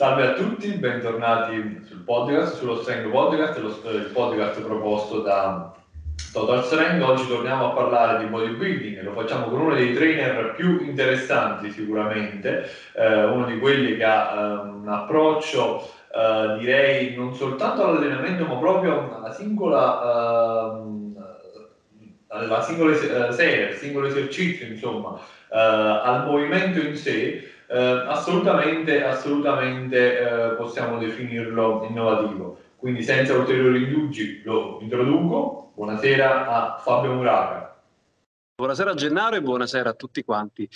Salve a tutti, bentornati sul podcast, sullo Strength Podcast, lo, il podcast proposto da Total Strength. Oggi torniamo a parlare di bodybuilding, lo facciamo con uno dei trainer più interessanti sicuramente, eh, uno di quelli che ha eh, un approccio eh, direi non soltanto all'allenamento ma proprio alla singola, ehm, alla singola eh, serie, al singolo esercizio, insomma, eh, al movimento in sé eh, assolutamente, assolutamente eh, possiamo definirlo innovativo. Quindi senza ulteriori indugi lo introduco. Buonasera a Fabio Muraca. Buonasera a Gennaro e buonasera a tutti quanti.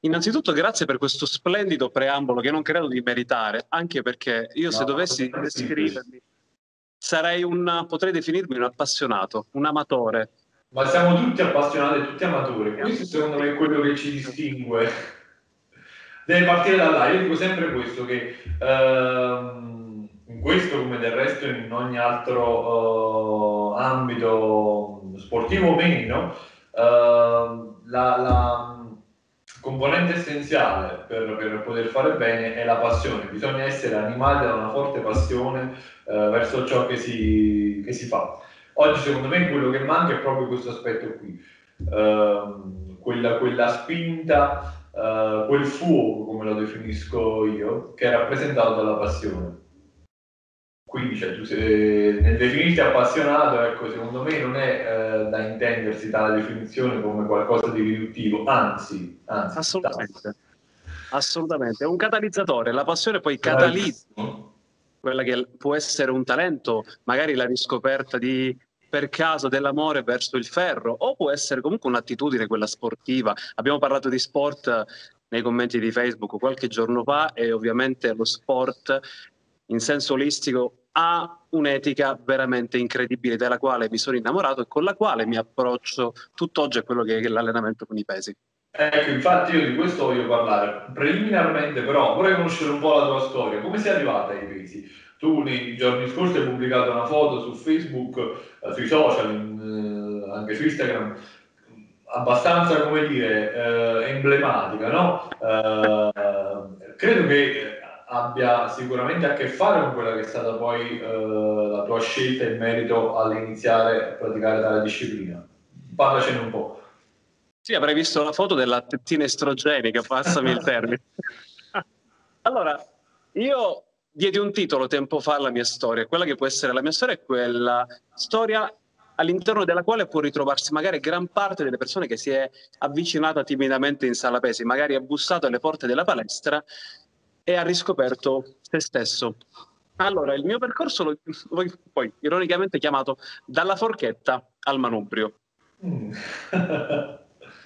Innanzitutto grazie per questo splendido preambolo che non credo di meritare, anche perché io no, se dovessi descrivermi sarei un, potrei definirmi un appassionato, un amatore. Ma siamo tutti appassionati tutti amatori, questo secondo me è quello che ci distingue deve partire da là. Io dico sempre questo, che ehm, in questo come del resto in ogni altro eh, ambito sportivo o meno, eh, la, la, componente essenziale per, per, poter fare bene è la passione. Bisogna essere animati da una forte passione eh, verso ciò che si, che si, fa. Oggi secondo me quello che manca è proprio questo aspetto qui, ehm, quella, quella spinta uh, quel fuoco, come lo definisco io, che è rappresentato dalla passione. Quindi cioè, tu sei, nel definirti appassionato, ecco, secondo me non è eh, da intendersi dalla definizione come qualcosa di riduttivo, anzi, anzi assolutamente. Assolutamente, è un catalizzatore, la passione poi catalizza quella che può essere un talento, magari la riscoperta di per caso dell'amore verso il ferro o può essere comunque un'attitudine quella sportiva. Abbiamo parlato di sport nei commenti di Facebook qualche giorno fa e ovviamente lo sport in senso olistico ha un'etica veramente incredibile della quale mi sono innamorato e con la quale mi approccio tutt'oggi a quello che è l'allenamento con i pesi. Ecco, infatti io di questo voglio parlare. Preliminarmente però vorrei conoscere un po' la tua storia, come sei arrivata ai pesi? Tu nei giorni scorsi hai pubblicato una foto su Facebook, eh, sui social, in, eh, anche su Instagram, abbastanza, come dire, eh, emblematica, no? Eh, credo che abbia sicuramente a che fare con quella che è stata poi eh, la tua scelta in merito all'iniziare a praticare tale disciplina. Parlacene un po'. Sì, avrei visto la foto della tettina estrogenica, passami il termine. allora, io diedi un titolo tempo fa alla mia storia. Quella che può essere la mia storia è quella storia all'interno della quale può ritrovarsi magari gran parte delle persone che si è avvicinata timidamente in sala pesi, magari ha bussato alle porte della palestra e ha riscoperto se stesso. Allora, il mio percorso l'ho poi ironicamente chiamato dalla forchetta al manubrio. Mm.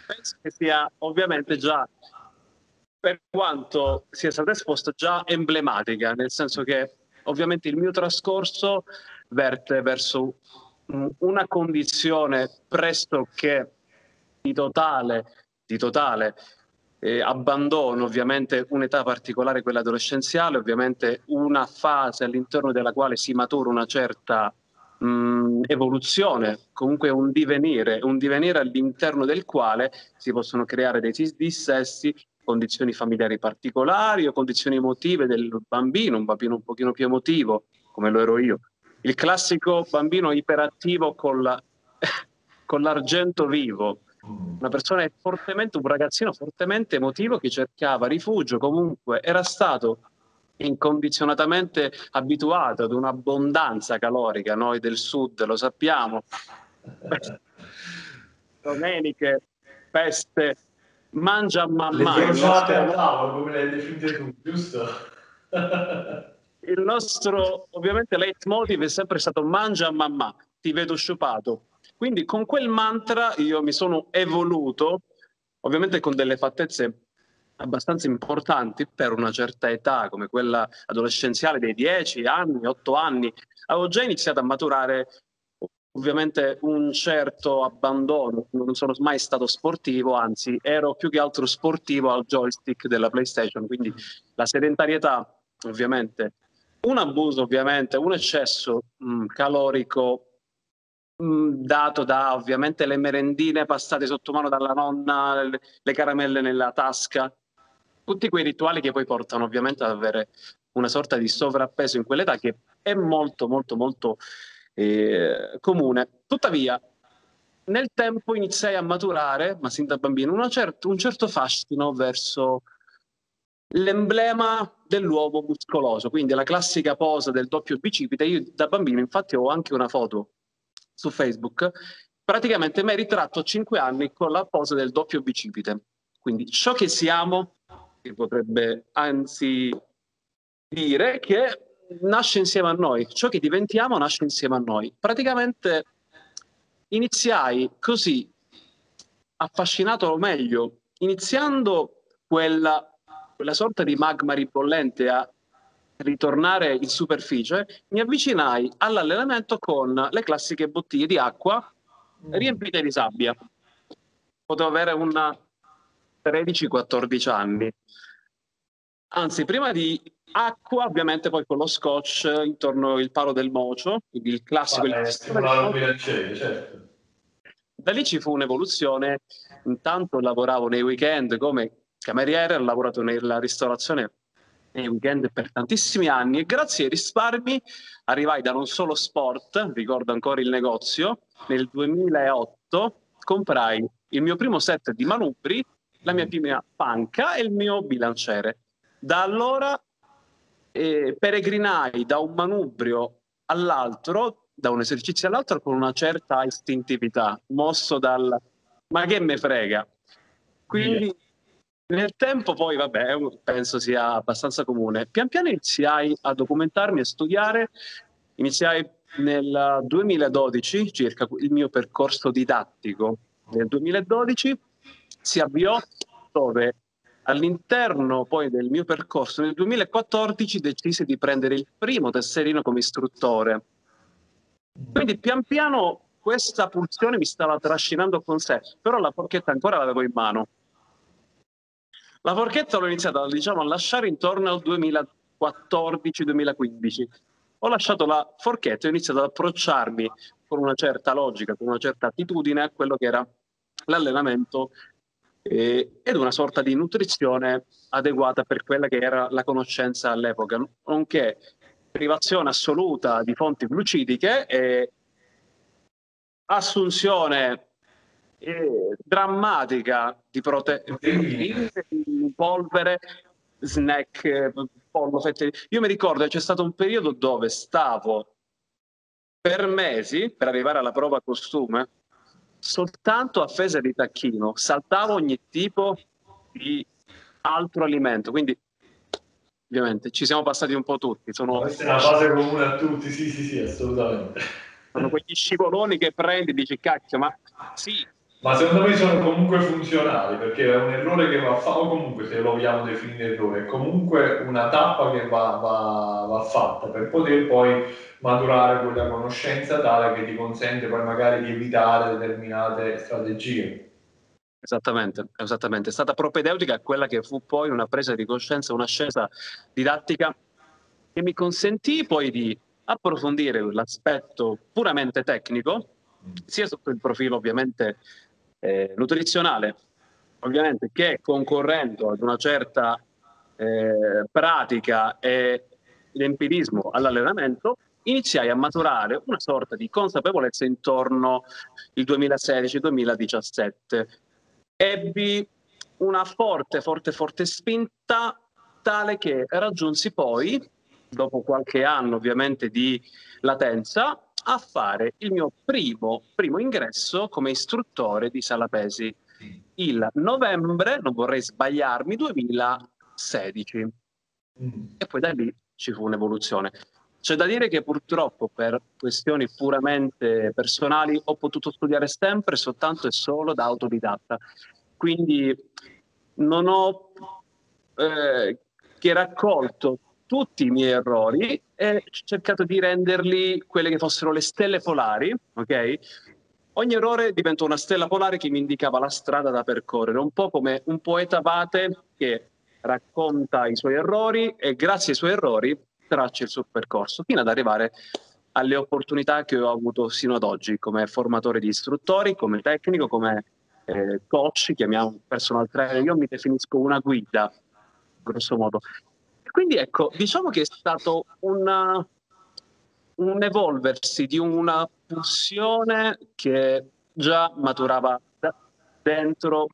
Penso che sia ovviamente già per quanto sia stata esposta già emblematica, nel senso che ovviamente il mio trascorso verte verso una condizione pressoché di totale, di totale eh, abbandono, ovviamente un'età particolare, quella adolescenziale, ovviamente una fase all'interno della quale si matura una certa mh, evoluzione, comunque un divenire, un divenire all'interno del quale si possono creare dei dissessi condizioni familiari particolari o condizioni emotive del bambino, un bambino un pochino più emotivo, come lo ero io. Il classico bambino iperattivo con, la, con l'argento vivo, una persona fortemente, un ragazzino fortemente emotivo che cercava rifugio, comunque era stato incondizionatamente abituato ad un'abbondanza calorica, noi del sud lo sappiamo, domeniche, peste, mangia al tavolo, come le hai definite tu, giusto? il nostro, ovviamente, leitmotiv è sempre stato mangia mamma, ti vedo sciupato. Quindi con quel mantra io mi sono evoluto, ovviamente con delle fattezze abbastanza importanti per una certa età, come quella adolescenziale dei 10 anni, 8 anni. Avevo già iniziato a maturare ovviamente un certo abbandono, non sono mai stato sportivo, anzi ero più che altro sportivo al joystick della PlayStation, quindi la sedentarietà ovviamente, un abuso ovviamente, un eccesso mh, mm, calorico mh, mm, dato da ovviamente le merendine passate sotto mano dalla nonna, le, le caramelle nella tasca, tutti quei rituali che poi portano ovviamente ad avere una sorta di sovrappeso in quell'età che è molto, molto, molto eh, comune. Tuttavia, nel tempo iniziai a maturare, ma sin da bambino, certo, un certo fascino verso l'emblema dell'uomo muscoloso, quindi la classica posa del doppio bicipite. Io da bambino, infatti, ho anche una foto su Facebook. Praticamente mi ritratto a 5 anni con la posa del doppio bicipite. Quindi ciò che siamo, che potrebbe anzi dire che nasce insieme a noi, ciò che diventiamo nasce insieme a noi. Praticamente iniziai così, affascinato o meglio, iniziando quella, quella sorta di magma ribollente a ritornare in superficie, mi avvicinai all'allenamento con le classiche bottiglie di acqua mm. riempite di sabbia. Potevo avere una 13-14 anni. Anzi, prima di acqua, ovviamente poi con lo scotch intorno il palo del mocio, quindi il classico. Ah, il certo. Da lì ci fu un'evoluzione. Intanto lavoravo nei weekend come cameriere, ho lavorato nella ristorazione nei weekend per tantissimi anni e grazie ai risparmi arrivai da non solo sport, ricordo ancora il negozio, nel 2008 comprai il mio primo set di manubri, la mia prima panca e il mio bilanciere. Da allora eh, peregrinai da un manubrio all'altro, da un esercizio all'altro con una certa istintività, mosso dal ma che me frega. Quindi yeah. nel tempo poi, vabbè, penso sia abbastanza comune. Pian piano iniziai a documentarmi, a studiare, iniziai nel 2012 circa il mio percorso didattico. Nel 2012 si avviò dove All'interno poi del mio percorso, nel 2014 decisi di prendere il primo tesserino come istruttore. Quindi pian piano questa pulsione mi stava trascinando con sé, però la forchetta ancora l'avevo in mano. La forchetta l'ho iniziata diciamo, a lasciare intorno al 2014-2015. Ho lasciato la forchetta e ho iniziato ad approcciarmi con una certa logica, con una certa attitudine a quello che era l'allenamento eh, ed una sorta di nutrizione adeguata per quella che era la conoscenza all'epoca, nonché privazione assoluta di fonti glucidiche e assunzione eh, drammatica di proteine in polvere, snack, pollo, fette. Io mi ricordo che c'è stato un periodo dove stavo per mesi per arrivare alla prova costume soltanto a fesa di tacchino, saltavo ogni tipo di altro alimento, quindi ovviamente ci siamo passati un po' tutti. Sono... Questa è una fase comune a tutti, sì, sì, sì, assolutamente. Sono quegli scivoloni che prendi e dici cacchio, ma sì, ma secondo me sono comunque funzionali perché è un errore che va fatto, o comunque se lo vogliamo definire errore, è comunque una tappa che va, va, va, fatta per poter poi maturare quella conoscenza tale che ti consente poi magari di evitare determinate strategie. Esattamente, esattamente. È stata propedeutica quella che fu poi una presa di coscienza, un'ascesa didattica che mi consentì poi di approfondire l'aspetto puramente tecnico, sia sotto il profilo ovviamente eh, nutrizionale, ovviamente che concorrendo ad una certa eh, pratica e l'empirismo all'allenamento, iniziai a maturare una sorta di consapevolezza intorno al 2016-2017. Ebbi una forte, forte, forte spinta tale che raggiunsi poi, dopo qualche anno ovviamente di latenza, a fare il mio primo, primo ingresso come istruttore di sala pesi il novembre, non vorrei sbagliarmi, 2016. Mm. E poi da lì ci fu un'evoluzione. C'è da dire che purtroppo per questioni puramente personali ho potuto studiare sempre soltanto e solo da autodidatta. Quindi non ho eh, che raccolto tutti i miei errori e cercato di renderli quelle che fossero le stelle polari, ok? Ogni errore diventa una stella polare che mi indicava la strada da percorrere, un po' come un poeta abate che racconta i suoi errori e grazie ai suoi errori traccia il suo percorso, fino ad arrivare alle opportunità che ho avuto sino ad oggi come formatore di istruttori, come tecnico, come eh, coach, chiamiamo personal trainer. Io mi definisco una guida, grosso modo quindi ecco, diciamo che è stato una, un evolversi di una pulsione che già maturava dentro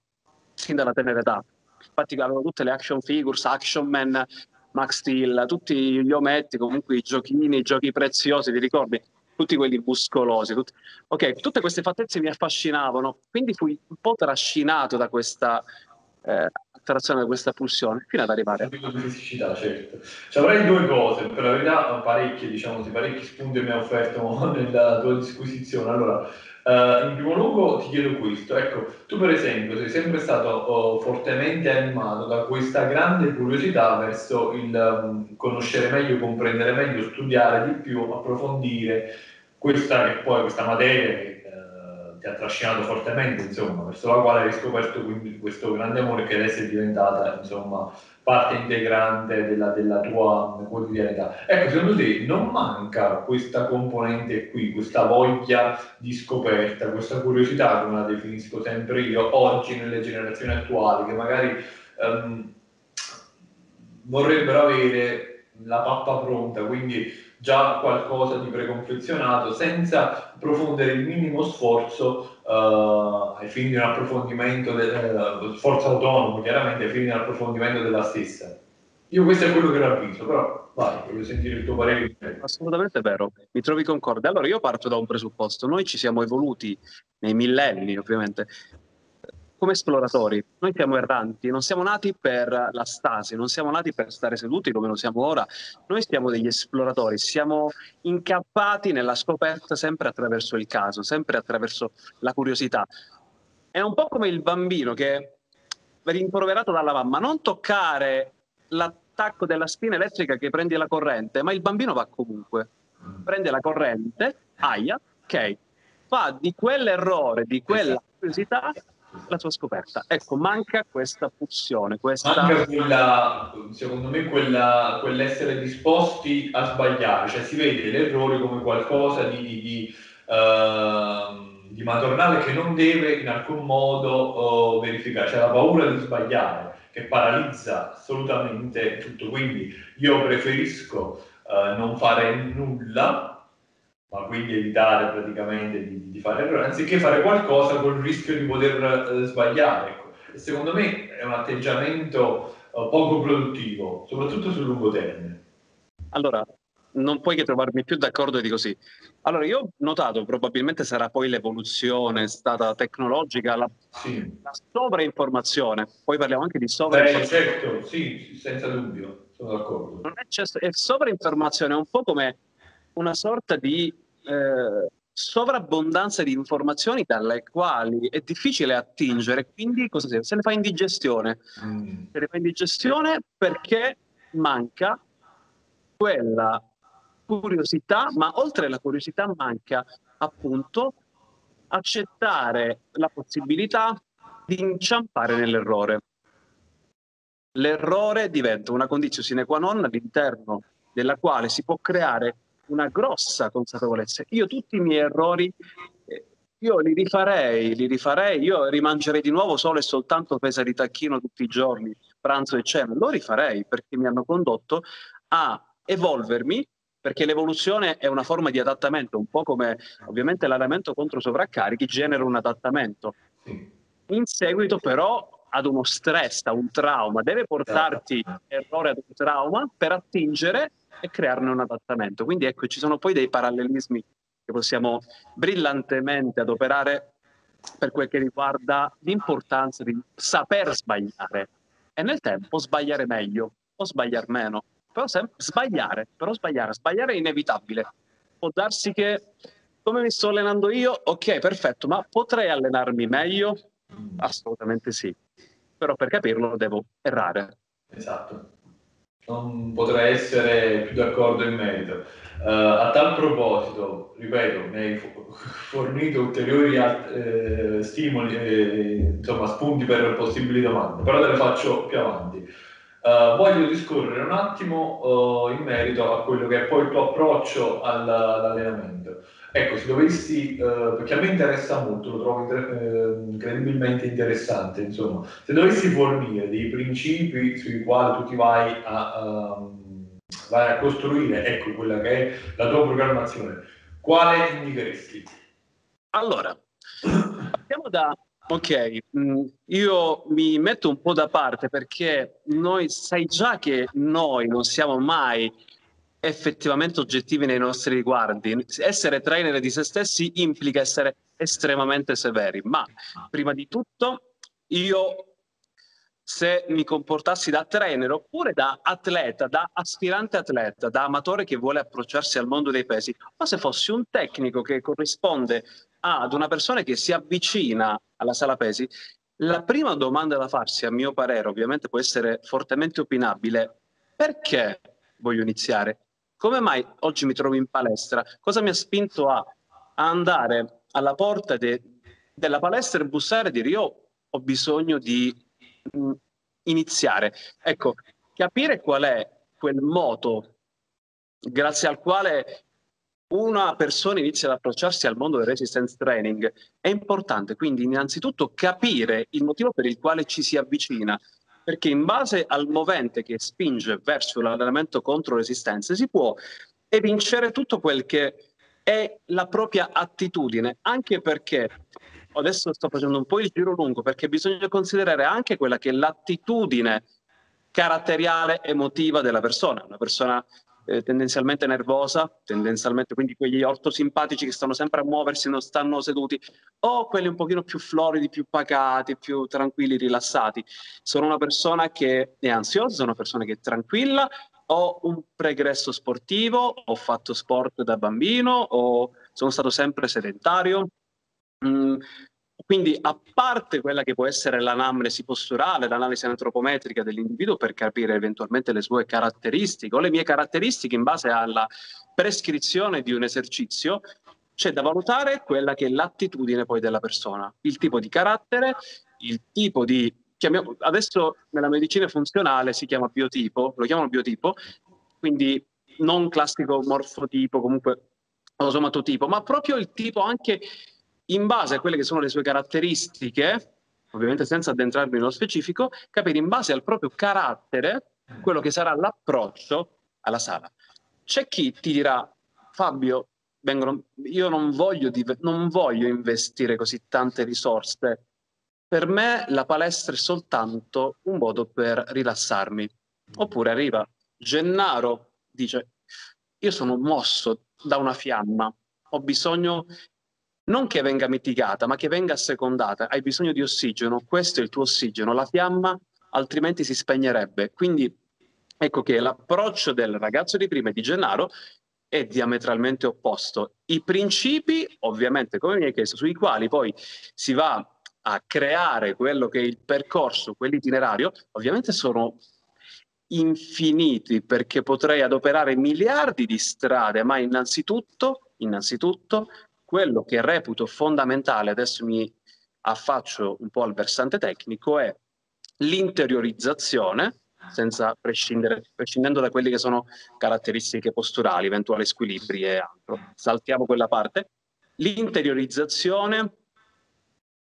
sin dalla tenera età. Infatti avevo tutte le action figures, Action Man, Max Steel, tutti gli ometti, comunque i giochini, i giochi preziosi, ti ricordi? Tutti quelli muscolosi. Tutti... Ok, tutte queste fattezze mi affascinavano, quindi fui un po' trascinato da questa eh, attrazione, da questa pulsione, fino ad arrivare. Di fisicità, certo. Ci avrei due cose, per la verità parecchie, diciamo, parecchi spunti mi ha offerto nella tua disquisizione. Allora, Uh, in primo luogo ti chiedo questo, ecco, tu per esempio sei sempre stato uh, fortemente animato da questa grande curiosità verso il um, conoscere meglio, comprendere meglio, studiare di più, approfondire questa che poi questa materia che ti ha trascinato fortemente, insomma, verso la quale hai scoperto quindi questo grande amore che adesso è diventata, insomma, parte integrante della, della, tua quotidianità. Ecco, secondo te non manca questa componente qui, questa voglia di scoperta, questa curiosità, come la definisco sempre io, oggi nelle generazioni attuali, che magari um, vorrebbero avere la pappa pronta, quindi già qualcosa di preconfezionato senza profondere il minimo sforzo uh, ai fini di un approfondimento, del, sforzo autonomo chiaramente ai fini di un approfondimento della stessa. Io questo è quello che ravviso, però vai, voglio sentire il tuo parere. Assolutamente vero, mi trovi concorde. Allora io parto da un presupposto, noi ci siamo evoluti nei millenni ovviamente come esploratori. Noi siamo erranti, non siamo nati per la stasi, non siamo nati per stare seduti come lo siamo ora. Noi siamo degli esploratori, siamo incappati nella scoperta sempre attraverso il caso, sempre attraverso la curiosità. È un po' come il bambino che rimproverato dalla mamma, non toccare l'attacco della spina elettrica che prende la corrente, ma il bambino va comunque. Prende la corrente, aia, ok, fa di quell'errore, di quella esatto. curiosità la sua scoperta. Ecco, manca questa pulsione, questa... Manca quella, secondo me, quella, quell'essere disposti a sbagliare, cioè si vede l'errore come qualcosa di, di, di, uh, di madornale che non deve in alcun modo uh, verificare, cioè la paura di sbagliare che paralizza assolutamente tutto, quindi io preferisco uh, non fare nulla ma quindi evitare praticamente di, di fare errori, anziché fare qualcosa col rischio di poter eh, sbagliare. Ecco. secondo me è un atteggiamento eh, poco produttivo, soprattutto sul lungo termine. Allora, non puoi che trovarmi più d'accordo di così. Allora, io ho notato, probabilmente sarà poi l'evoluzione stata tecnologica, la, sì. la sovrainformazione, poi parliamo anche di sovrainformazione. Beh, certo, sì, senza dubbio, sono d'accordo. Non è, è sovrainformazione, è un po' come una sorta di eh, sovrabbondanza di informazioni dalle quali è difficile attingere, quindi cosa si Se ne fa indigestione. Mm. Se ne fa indigestione perché manca quella curiosità, ma oltre alla curiosità manca appunto accettare la possibilità di inciampare nell'errore. L'errore diventa una condizione sine qua non all'interno della quale si può creare una grossa consapevolezza. Io tutti i miei errori, eh, io li rifarei, li rifarei, io rimangerei di nuovo solo e soltanto pesa di tacchino tutti i giorni, pranzo e cena, lo rifarei perché mi hanno condotto a evolvermi perché l'evoluzione è una forma di adattamento, un po' come ovviamente l'allenamento contro sovraccarichi genera un adattamento. In seguito però ad uno stress, a un trauma, deve portarti errore ad un trauma per attingere e crearne un adattamento. Quindi ecco, ci sono poi dei parallelismi che possiamo brillantemente adoperare per quel che riguarda l'importanza di saper sbagliare e nel tempo sbagliare meglio o sbagliare meno. Però sempre sbagliare, però sbagliare, sbagliare è inevitabile. Può darsi che come mi sto allenando io, ok, perfetto, ma potrei allenarmi meglio? Assolutamente sì. Però per capirlo devo errare. Esatto non potrei essere più d'accordo in merito. Uh, a tal proposito, ripeto, mi hai fornito ulteriori uh, stimoli, uh, insomma, spunti per possibili domande, però te le faccio più avanti. Uh, voglio discorrere un attimo in merito a quello che è poi il tuo approccio all- all'allenamento. Ecco, se dovessi, eh, perché a me interessa molto, lo trovo inter- eh, incredibilmente interessante, insomma, se dovessi fornire dei principi sui quali tu ti vai a, um, vai a costruire, ecco, quella che è la tua programmazione, quale indicheresti? Allora, partiamo da Ok, mm, io mi metto un po' da parte perché noi sai già che noi non siamo mai effettivamente oggettivi nei nostri riguardi. Essere trainer di se stessi implica essere estremamente severi, ma prima di tutto io se mi comportassi da trainer oppure da atleta, da aspirante atleta, da amatore che vuole approcciarsi al mondo dei pesi, o se fossi un tecnico che corrisponde ad una persona che si avvicina alla sala pesi, la prima domanda da farsi, a mio parere, ovviamente può essere fortemente opinabile, perché voglio iniziare? Come mai oggi mi trovo in palestra? Cosa mi ha spinto a, a andare alla porta de, della palestra e bussare e dire io ho bisogno di mh, mm, iniziare? Ecco, capire qual è quel moto grazie al quale una persona inizia ad approcciarsi al mondo del resistance training, è importante quindi innanzitutto capire il motivo per il quale ci si avvicina, perché in base al movente che spinge verso l'allenamento contro resistenze si può evincere tutto quel che è la propria attitudine, anche perché adesso sto facendo un po' il giro lungo, perché bisogna considerare anche quella che è l'attitudine caratteriale emotiva della persona. Una persona eh, tendenzialmente nervosa, tendenzialmente quindi quegli ortosimpatici che stanno sempre a muoversi, non stanno seduti, o quelli un pochino più floridi, più pacati, più tranquilli, rilassati. Sono una persona che è ansiosa, sono una persona che è tranquilla, ho un pregresso sportivo, ho fatto sport da bambino, o sono stato sempre sedentario. Mm, quindi, a parte quella che può essere l'anamnesi posturale, l'analisi antropometrica dell'individuo per capire eventualmente le sue caratteristiche o le mie caratteristiche in base alla prescrizione di un esercizio, c'è da valutare quella che è l'attitudine poi della persona, il tipo di carattere, il tipo di adesso nella medicina funzionale si chiama biotipo, lo chiamano biotipo, quindi non classico morfotipo, comunque o somatotipo, ma proprio il tipo anche in base a quelle che sono le sue caratteristiche, ovviamente senza addentrarmi nello specifico, capire in base al proprio carattere quello che sarà l'approccio alla sala. C'è chi ti dirà, Fabio, vengono, io non voglio, non voglio investire così tante risorse. Per me la palestra è soltanto un modo per rilassarmi. Oppure arriva Gennaro, dice, io sono mosso da una fiamma, ho bisogno non che venga mitigata, ma che venga assecondata. Hai bisogno di ossigeno, questo è il tuo ossigeno, la fiamma altrimenti si spegnerebbe. Quindi ecco che l'approccio del ragazzo di prima e di Gennaro è diametralmente opposto. I principi, ovviamente, come mi hai chiesto, sui quali poi si va a creare quello che è il percorso, quell'itinerario, ovviamente sono infiniti perché potrei adoperare miliardi di strade, ma innanzitutto, innanzitutto quello che reputo fondamentale, adesso mi affaccio un po' al versante tecnico, è l'interiorizzazione, senza prescindere, prescindendo da quelle che sono caratteristiche posturali, eventuali squilibri e altro. Saltiamo quella parte. L'interiorizzazione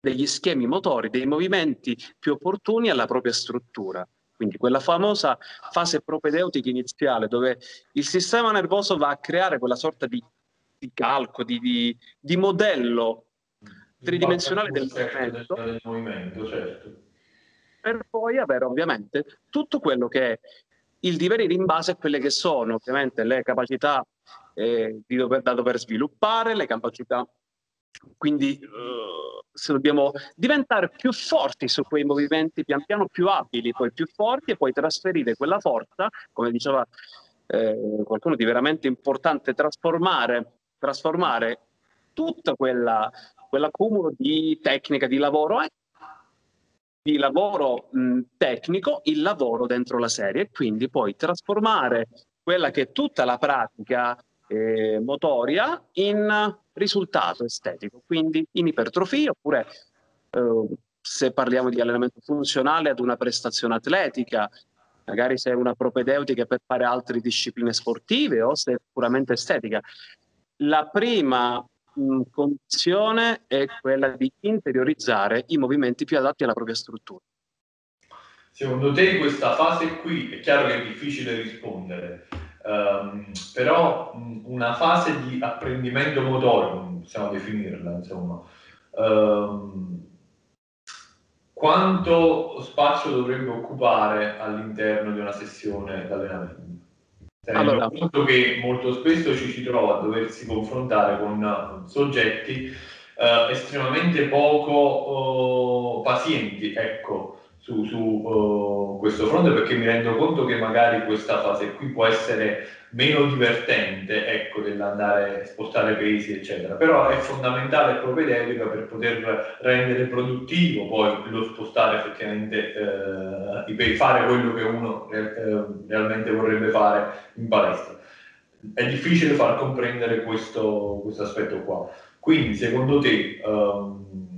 degli schemi motori, dei movimenti più opportuni alla propria struttura. Quindi quella famosa fase propedeutica iniziale dove il sistema nervoso va a creare quella sorta di di calco, di, di, di modello tridimensionale del movimento, del movimento certo. per poi avere ovviamente tutto quello che è il divenire in base a quelle che sono ovviamente le capacità eh, dover, da dover sviluppare, le capacità. Quindi uh, se dobbiamo diventare più forti su quei movimenti, pian piano più abili, poi più forti e poi trasferire quella forza, come diceva eh, qualcuno di veramente importante, trasformare trasformare tutto quell'accumulo di tecnica, di lavoro, eh, di lavoro mh, tecnico, il lavoro dentro la serie. E quindi poi trasformare quella che è tutta la pratica eh, motoria in risultato estetico, quindi in ipertrofia oppure eh, se parliamo di allenamento funzionale ad una prestazione atletica, magari se è una propedeutica per fare altre discipline sportive o se è puramente estetica la prima mh, condizione è quella di interiorizzare i movimenti più adatti alla propria struttura. Secondo te in questa fase qui, è chiaro che è difficile rispondere, um, però una fase di apprendimento motorio, possiamo definirla, insomma, um, quanto spazio dovrebbe occupare all'interno di una sessione d'allenamento? Allora, conto che molto spesso ci si trova a doversi confrontare con soggetti eh, estremamente poco eh, pazienti, ecco, su, su uh, questo fronte perché mi rendo conto che magari questa fase qui può essere meno divertente ecco, dell'andare a spostare pesi eccetera. Però è fondamentale e propedeutica per poter rendere produttivo poi lo spostare effettivamente eh, fare quello che uno eh, realmente vorrebbe fare in palestra. È difficile far comprendere questo, questo aspetto qua. Quindi secondo te um,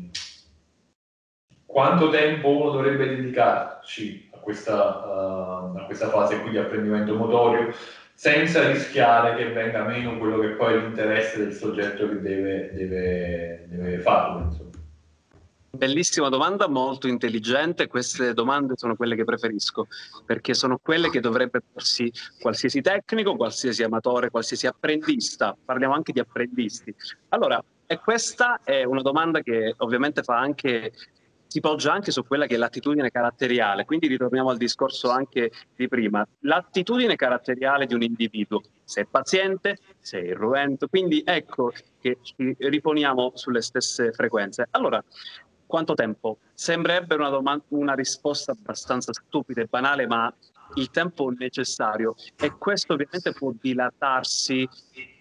quanto tempo uno dovrebbe dedicarci a questa, uh, a questa fase qui di apprendimento motorio senza rischiare che venga meno quello che poi è l'interesse del soggetto che deve, deve, deve farlo. Insomma. Bellissima domanda, molto intelligente. Queste domande sono quelle che preferisco perché sono quelle che dovrebbe porsi qualsiasi tecnico, qualsiasi amatore, qualsiasi apprendista. Parliamo anche di apprendisti. Allora, e questa è una domanda che ovviamente fa anche si poggia anche su quella che è l'attitudine caratteriale, quindi ritorniamo al discorso anche di prima, l'attitudine caratteriale di un individuo, se è paziente, se è irruento, quindi ecco che ci riponiamo sulle stesse frequenze. Allora, quanto tempo? Sembrerebbe una, domanda, una risposta abbastanza stupida e banale, ma il tempo necessario e questo ovviamente può dilatarsi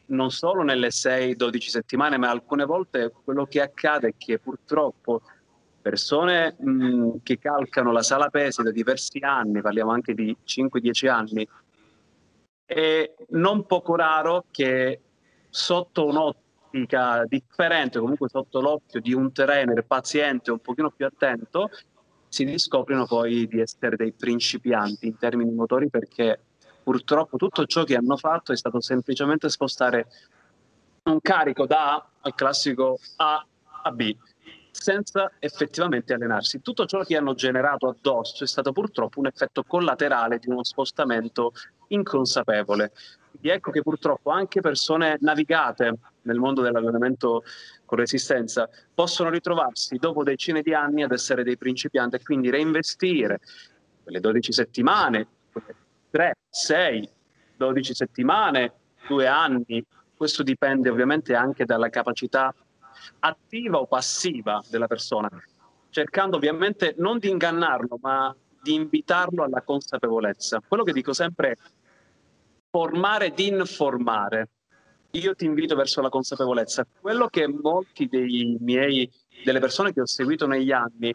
non solo nelle 6-12 settimane, ma alcune volte quello che accade è che purtroppo persone mh, che calcano la sala pesi da diversi anni, parliamo anche di 5-10 anni, è non poco raro che sotto un'ottica differente, comunque sotto l'occhio di un trainer paziente un pochino più attento, si riscoprono poi di essere dei principianti in termini motori perché purtroppo tutto ciò che hanno fatto è stato semplicemente spostare un carico da A al classico A a B senza effettivamente allenarsi. Tutto ciò che hanno generato addosso è stato purtroppo un effetto collaterale di uno spostamento inconsapevole. Quindi ecco che purtroppo anche persone navigate nel mondo dell'allenamento con resistenza possono ritrovarsi dopo decine di anni ad essere dei principianti e quindi reinvestire quelle 12 settimane, 3, 6, 12 settimane, due anni. Questo dipende ovviamente anche dalla capacità attiva o passiva della persona, cercando ovviamente non di ingannarlo, ma di invitarlo alla consapevolezza. Quello che dico sempre è formare di informare. Io ti invito verso la consapevolezza. Quello che molti dei miei, delle persone che ho seguito negli anni,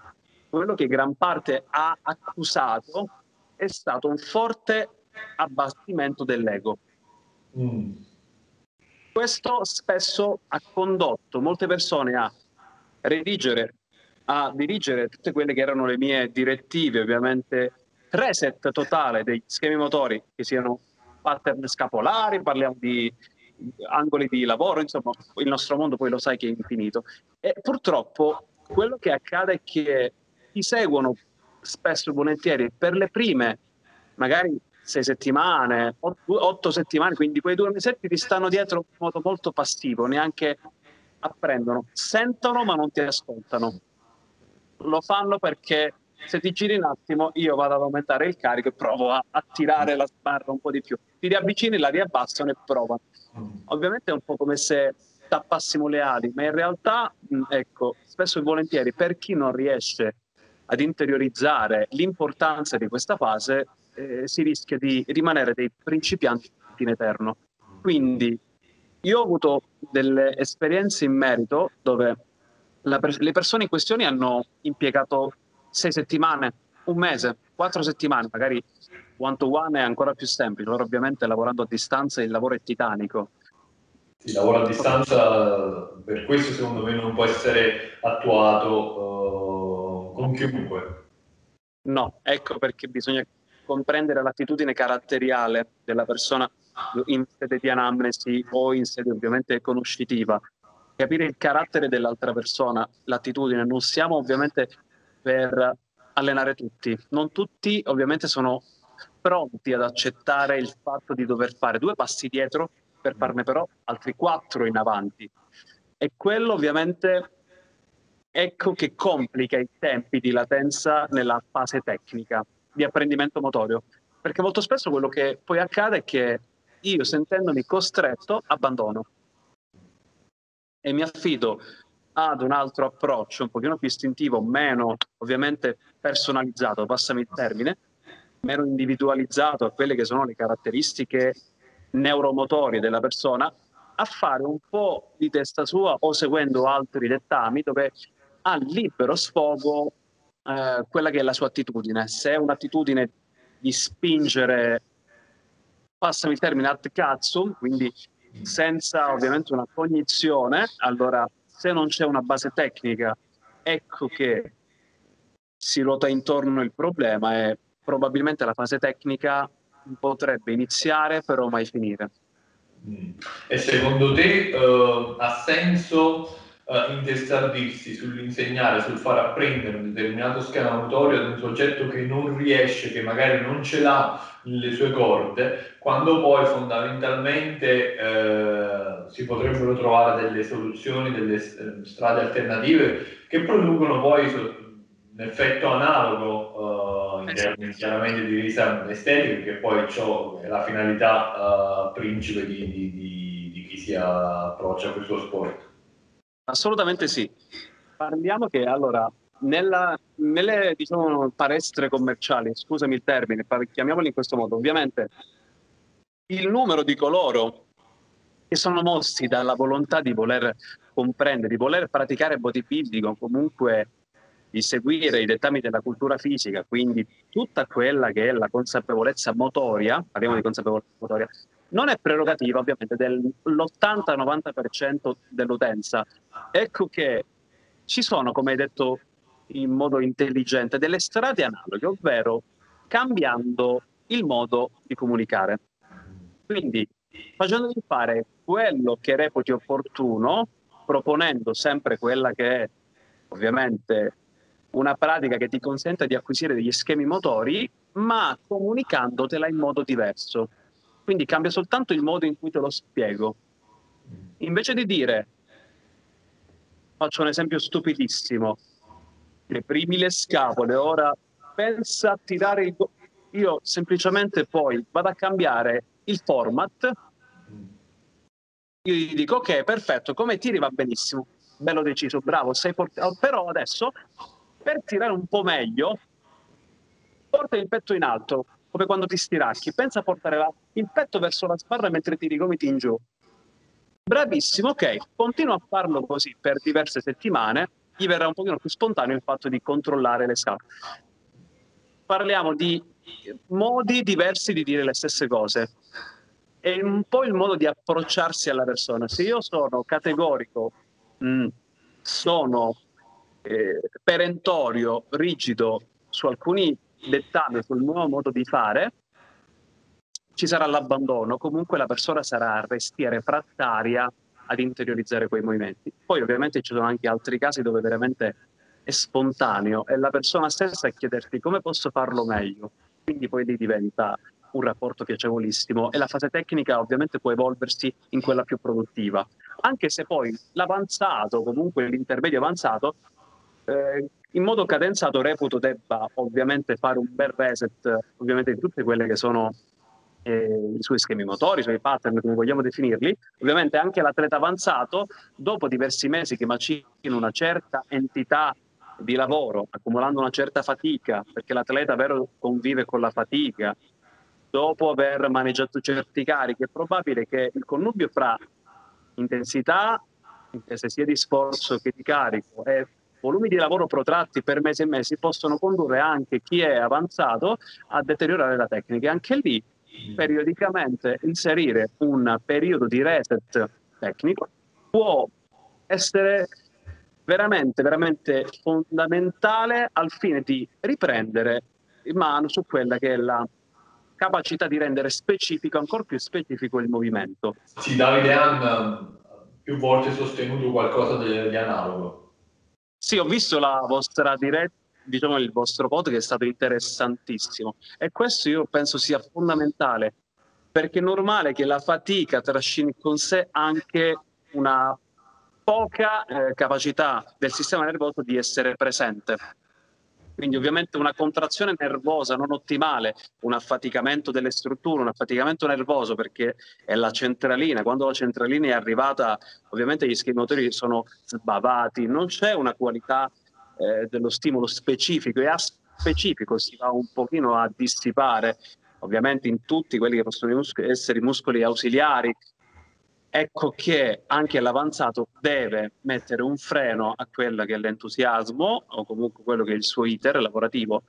quello che gran parte ha accusato è stato un forte abbattimento dell'ego. Mm questo spesso ha condotto molte persone a redigere, a dirigere tutte quelle che erano le mie direttive, ovviamente reset totale degli schemi motori, che siano pattern scapolari, parliamo di angoli di lavoro, insomma, il nostro mondo poi lo sai che è infinito. E purtroppo quello che accade è che ti seguono spesso e volentieri per le prime, magari sei settimane, otto settimane, quindi quei due mesetti ti stanno dietro in modo molto passivo, neanche apprendono, sentono ma non ti ascoltano. Lo fanno perché se ti giri un attimo io vado ad aumentare il carico e provo a, a tirare la sbarra un po' di più. Ti riavvicini, la riabbassano e provano. Ovviamente è un po' come se tappassimo le ali, ma in realtà, ecco, spesso e volentieri per chi non riesce ad interiorizzare l'importanza di questa fase, eh, si rischia di rimanere dei principianti in eterno. Quindi io ho avuto delle esperienze in merito dove per- le persone in questione hanno impiegato sei settimane, un mese, quattro settimane, magari one to one è ancora più semplice, loro ovviamente lavorando a distanza il lavoro è titanico. Il lavoro a distanza per questo secondo me non può essere attuato uh, con chiunque. No, ecco perché bisogna comprendere l'attitudine caratteriale della persona in sede di anamnesi o in sede ovviamente conoscitiva. capire il carattere dell'altra persona, l'attitudine. Non siamo ovviamente per allenare tutti. Non tutti ovviamente sono pronti ad accettare il fatto di dover fare due passi dietro per farne però altri quattro in avanti. E quello ovviamente ecco che complica i tempi di latenza nella fase tecnica di apprendimento motorio. Perché molto spesso quello che poi accade è che io sentendomi costretto abbandono e mi affido ad un altro approccio un pochino più istintivo, meno ovviamente personalizzato, passami il termine, meno individualizzato a quelle che sono le caratteristiche neuromotorie della persona, a fare un po' di testa sua o seguendo altri dettami dove ha libero sfogo eh, quella che è la sua attitudine. Se è un'attitudine di spingere, passami il termine, ad cazzo, quindi senza ovviamente una cognizione, allora se non c'è una base tecnica, ecco che si ruota intorno il problema e probabilmente la fase tecnica potrebbe iniziare però mai finire. Mm. E secondo te uh, ha senso uh, intestardirsi sull'insegnare, sul far apprendere un determinato schema motorio ad un soggetto che non riesce, che magari non ce l'ha nelle sue corde, quando poi fondamentalmente uh, si potrebbero trovare delle soluzioni, delle strade alternative che producono poi un effetto analogo uh, in termini chiaramente di vista estetica, che poi ciò è la finalità uh, principe di, di, di, di, chi si approccia a questo sport. Assolutamente sì. Parliamo che allora nella, nelle diciamo, palestre commerciali, scusami il termine, chiamiamoli in questo modo, ovviamente il numero di coloro che sono mossi dalla volontà di voler comprendere, di voler praticare bodybuilding o comunque di seguire i dettami della cultura fisica, quindi tutta quella che è la consapevolezza motoria, parliamo di consapevolezza motoria, non è prerogativa ovviamente dell'80-90% dell'utenza. Ecco che ci sono, come hai detto in modo intelligente, delle strade analoghe, ovvero cambiando il modo di comunicare. Quindi facendogli fare quello che reputi opportuno, proponendo sempre quella che è ovviamente una pratica che ti consente di acquisire degli schemi motori, ma comunicandotela in modo diverso. Quindi cambia soltanto il modo in cui te lo spiego. Invece di dire, faccio un esempio stupidissimo, reprimi le scapole, ora pensa a tirare il... Io semplicemente poi vado a cambiare il format, io gli dico ok, perfetto, come tiri va benissimo, bello deciso, bravo, sei portato, però adesso per tirare un po' meglio, porta il petto in alto, come quando ti stiracchi. Pensa a portare la, il petto verso la sbarra mentre tiri i gomiti in giù. Bravissimo, ok, continua a farlo così per diverse settimane, gli verrà un pochino più spontaneo il fatto di controllare le scale. Parliamo di modi diversi di dire le stesse cose. È un po' il modo di approcciarsi alla persona. Se io sono categorico, mh, mm, sono eh, perentorio, rigido su alcuni dettami, sul nuovo modo di fare, ci sarà l'abbandono, comunque la persona sarà a restiere refrattaria ad interiorizzare quei movimenti. Poi ovviamente ci sono anche altri casi dove veramente è spontaneo, è la persona stessa a chiederti come posso farlo meglio, quindi poi lì diventa un rapporto piacevolissimo e la fase tecnica ovviamente può evolversi in quella più produttiva, anche se poi l'avanzato, comunque l'intermedio avanzato, eh, in modo cadenzato reputo debba ovviamente fare un bel reset ovviamente di tutte quelle che sono eh, i suoi schemi motori, i suoi pattern, come vogliamo definirli. Ovviamente anche l'atleta avanzato, dopo diversi mesi che macina una certa entità di lavoro, accumulando una certa fatica, perché l'atleta vero convive con la fatica, dopo aver maneggiato certi carichi, è probabile che il connubio fra intensità, sia di sforzo che di carico, e volumi di lavoro protratti per mesi e mesi possono condurre anche chi è avanzato a deteriorare la tecnica. Anche lì, periodicamente, inserire un periodo di reset tecnico può essere veramente, veramente fondamentale al fine di riprendere in mano su quella che è la capacità di rendere specifico, ancora più specifico il movimento. Sì, Davide Anna più volte sostenuto qualcosa di, di analogo. Sì, ho visto la vostra diretta, diciamo il vostro podcast è stato interessantissimo e questo io penso sia fondamentale perché è normale che la fatica trascini con sé anche una poca eh, capacità del sistema nervoso di essere presente. Quindi ovviamente una contrazione nervosa non ottimale, un affaticamento delle strutture, un affaticamento nervoso perché è la centralina, quando la centralina è arrivata ovviamente gli schemi motori sono sbavati, non c'è una qualità eh, dello stimolo specifico. E a specifico si va un pochino a dissipare ovviamente in tutti quelli che possono essere i muscoli ausiliari ecco che anche l'avanzato deve mettere un freno a quello che è l'entusiasmo o comunque quello che è il suo iter lavorativo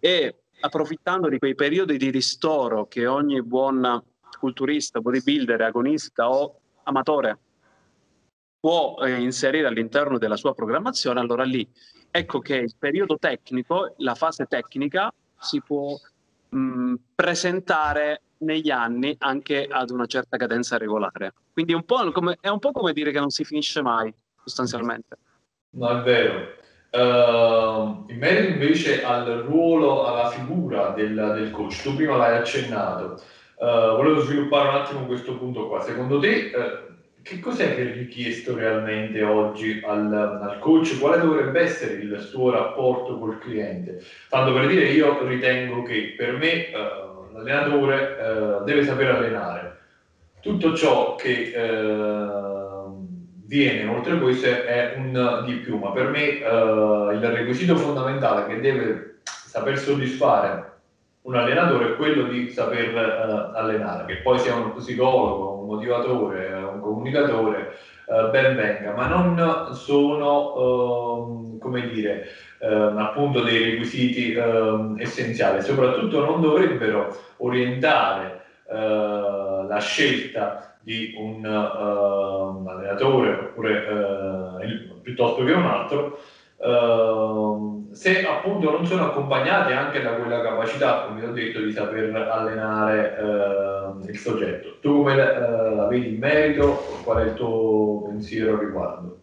e approfittando di quei periodi di ristoro che ogni buon culturista, bodybuilder, agonista o amatore può eh, inserire all'interno della sua programmazione, allora lì ecco che il periodo tecnico, la fase tecnica si può mh, presentare negli anni anche ad una certa cadenza regolare. Quindi è un, come, è un po' come dire che non si finisce mai, sostanzialmente. No, è vero. Uh, in merito invece al ruolo, alla figura del, del coach, tu prima l'hai accennato, uh, volevo sviluppare un attimo questo punto qua. Secondo te, uh, che cos'è che è richiesto realmente oggi al, al, coach? Quale dovrebbe essere il suo rapporto col cliente? Tanto per dire, io ritengo che per me l'allenatore eh, deve sapere allenare. Tutto ciò che eh, viene oltre questo è un di più, ma per me eh, il requisito fondamentale che deve saper soddisfare un allenatore è quello di saper uh, allenare, che poi sia uno psicologo, un motivatore, un comunicatore, uh, ben venga, ma non sono, uh, come dire, ehm, appunto dei requisiti ehm, essenziali, soprattutto non dovrebbero orientare la scelta di un, un allenatore oppure il, piuttosto che un altro Uh, se appunto non sono accompagnate anche da quella capacità, come ho detto, di saper allenare uh, il soggetto. Tu come uh, la vedi in merito? Qual è il tuo pensiero a riguardo?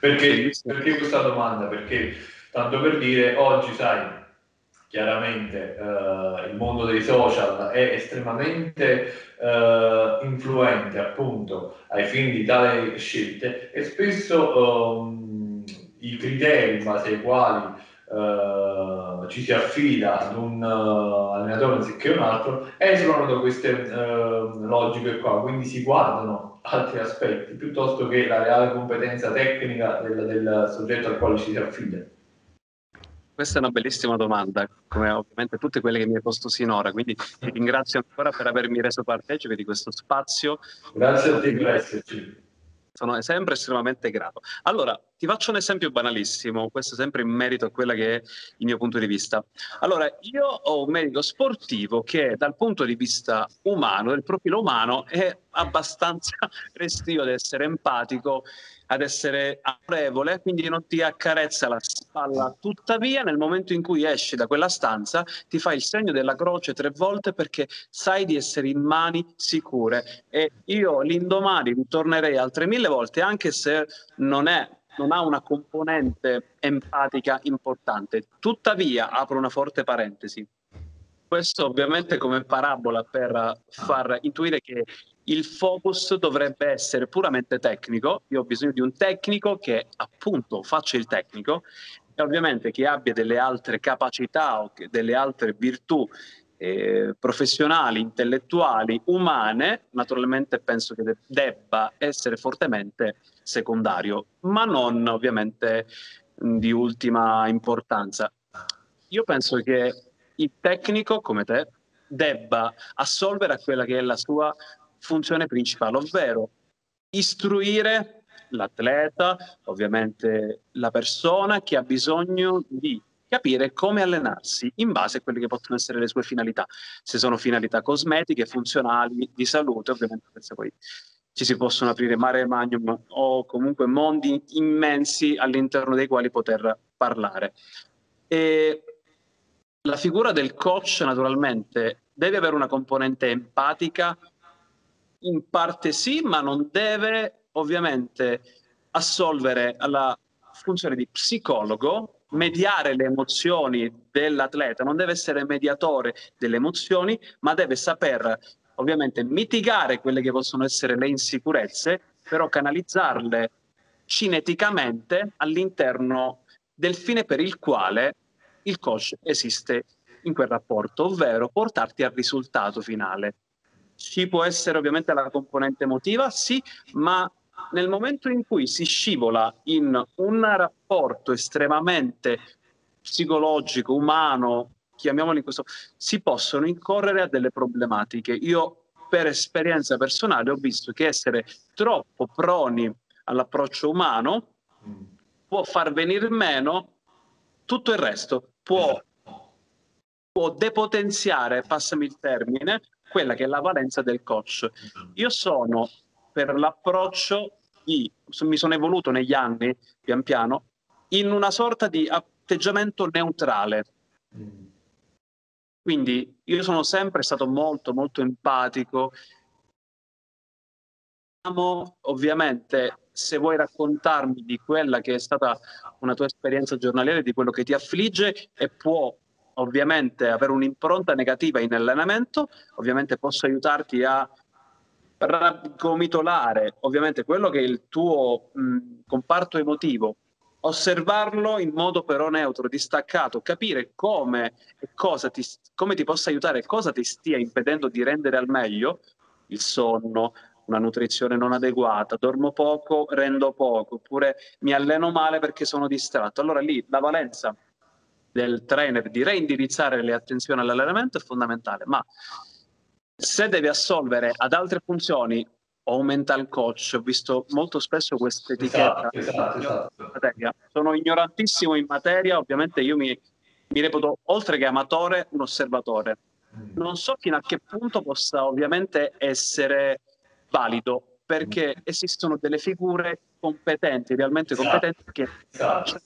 Perché, perché questa domanda? Perché tanto per dire, oggi sai, chiaramente uh, il mondo dei social è estremamente uh, influente appunto ai fini di tali scelte e spesso um, i criteri in base ai quali uh, ci si affida ad un uh, allenatore anziché un altro esulano da queste uh, logiche qua, quindi si guardano altri aspetti piuttosto che la reale competenza tecnica del, del soggetto al quale ci si affida. Questa è una bellissima domanda, come ovviamente tutte quelle che mi hai posto sinora, quindi ti ringrazio ancora per avermi reso partecipe di questo spazio. Grazie a te per esserci sono sempre estremamente grato. Allora, ti faccio un esempio banalissimo, questo sempre in merito a quello che è il mio punto di vista. Allora, io ho un medico sportivo che dal punto di vista umano, del profilo umano, è abbastanza restio ad essere empatico, ad essere amorevole, quindi non ti accarezza la spalla. Tuttavia, nel momento in cui esci da quella stanza, ti fai il segno della croce tre volte perché sai di essere in mani sicure. E io l'indomani ritornerei altre mille volte, anche se non è non ha una componente empatica importante. Tuttavia, apro una forte parentesi, questo ovviamente come parabola per far intuire che il focus dovrebbe essere puramente tecnico. Io ho bisogno di un tecnico che appunto faccia il tecnico e ovviamente che abbia delle altre capacità o delle altre virtù eh, professionali, intellettuali, umane, naturalmente penso che de- debba essere fortemente secondario, ma non ovviamente di ultima importanza. Io penso che il tecnico come te debba assolvere a quella che è la sua funzione principale, ovvero istruire l'atleta, ovviamente la persona che ha bisogno di capire come allenarsi in base a quelle che possono essere le sue finalità. Se sono finalità cosmetiche, funzionali, di salute, ovviamente queste poi ci si possono aprire mare magnum o comunque mondi immensi all'interno dei quali poter parlare. E la figura del coach naturalmente deve avere una componente empatica in parte sì, ma non deve ovviamente assolvere alla funzione di psicologo, mediare le emozioni dell'atleta, non deve essere mediatore delle emozioni, ma deve saper ovviamente mitigare quelle che possono essere le insicurezze, però canalizzarle cineticamente all'interno del fine per il quale il coach esiste in quel rapporto, ovvero portarti al risultato finale. Ci può essere ovviamente la componente emotiva, sì, ma nel momento in cui si scivola in un rapporto estremamente psicologico, umano, chiamiamolo in questo, si possono incorrere a delle problematiche. Io per esperienza personale ho visto che essere troppo proni all'approccio umano può far venire meno tutto il resto, può, può depotenziare, passami il termine, quella che è la valenza del coach. Io sono per l'approccio di, mi sono evoluto negli anni, pian piano, in una sorta di atteggiamento neutrale. Quindi io sono sempre stato molto, molto empatico. Ovviamente, se vuoi raccontarmi di quella che è stata una tua esperienza giornaliera, di quello che ti affligge e può ovviamente avere un'impronta negativa in allenamento, ovviamente posso aiutarti a raggomitolare ovviamente quello che è il tuo mh, comparto emotivo, osservarlo in modo però neutro, distaccato, capire come cosa ti, come ti possa aiutare cosa ti stia impedendo di rendere al meglio il sonno, una nutrizione non adeguata, dormo poco, rendo poco, oppure mi alleno male perché sono distratto. Allora lì la valenza del trainer di reindirizzare le attenzioni all'allenamento è fondamentale, ma se devi assolvere ad altre funzioni o un mental coach, ho visto molto spesso questa etichetta. Esatto, esatto, esatto. Sono ignorantissimo in materia, ovviamente io mi, mi reputo, oltre che amatore, un osservatore. Mm. Non so fino a che punto possa ovviamente essere valido, perché mm. esistono delle figure competenti, realmente esatto. competenti, che esatto.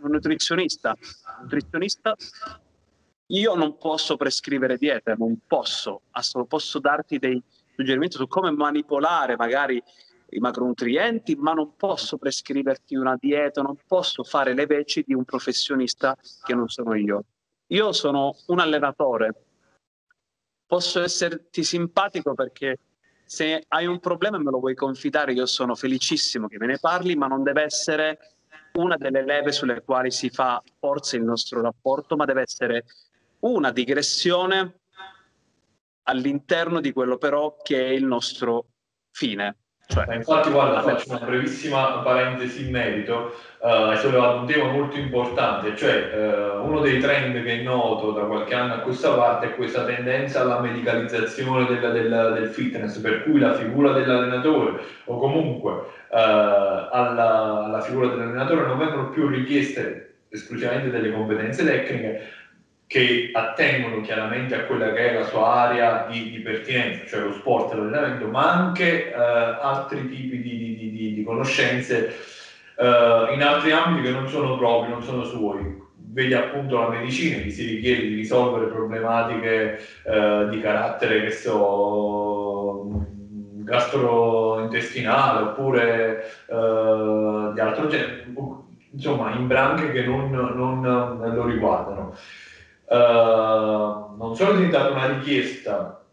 Un nutrizionista, un nutrizionista io non posso prescrivere diete, non posso, posso darti dei suggerimenti su come manipolare magari i macronutrienti, ma non posso prescriverti una dieta, non posso fare le veci di un professionista che non sono io. Io sono un allenatore, posso esserti simpatico perché se hai un problema e me lo vuoi confidare, io sono felicissimo che me ne parli, ma non deve essere una delle leve sulle quali si fa forza il nostro rapporto, ma deve essere una digressione all'interno di quello però che è il nostro fine. Cioè, infatti, guarda, faccio una brevissima parentesi in merito. Uh, hai sollevato un tema molto importante, cioè uh, uno dei trend che è noto da qualche anno a questa parte è questa tendenza alla medicalizzazione della, della, del fitness, per cui la figura dell'allenatore o comunque uh, alla, alla figura dell'allenatore non vengono più richieste esclusivamente delle competenze tecniche, che attengono chiaramente a quella che è la sua area di, di pertinenza, cioè lo sport e l'allenamento, ma anche eh, altri tipi di, di, di conoscenze eh, in altri ambiti che non sono propri, non sono suoi. Vedi appunto la medicina, che si richiede di risolvere problematiche eh, di carattere, che so, gastrointestinale oppure eh, di altro genere, insomma, in branche che non, non lo riguardano. Uh, non solo è diventata una richiesta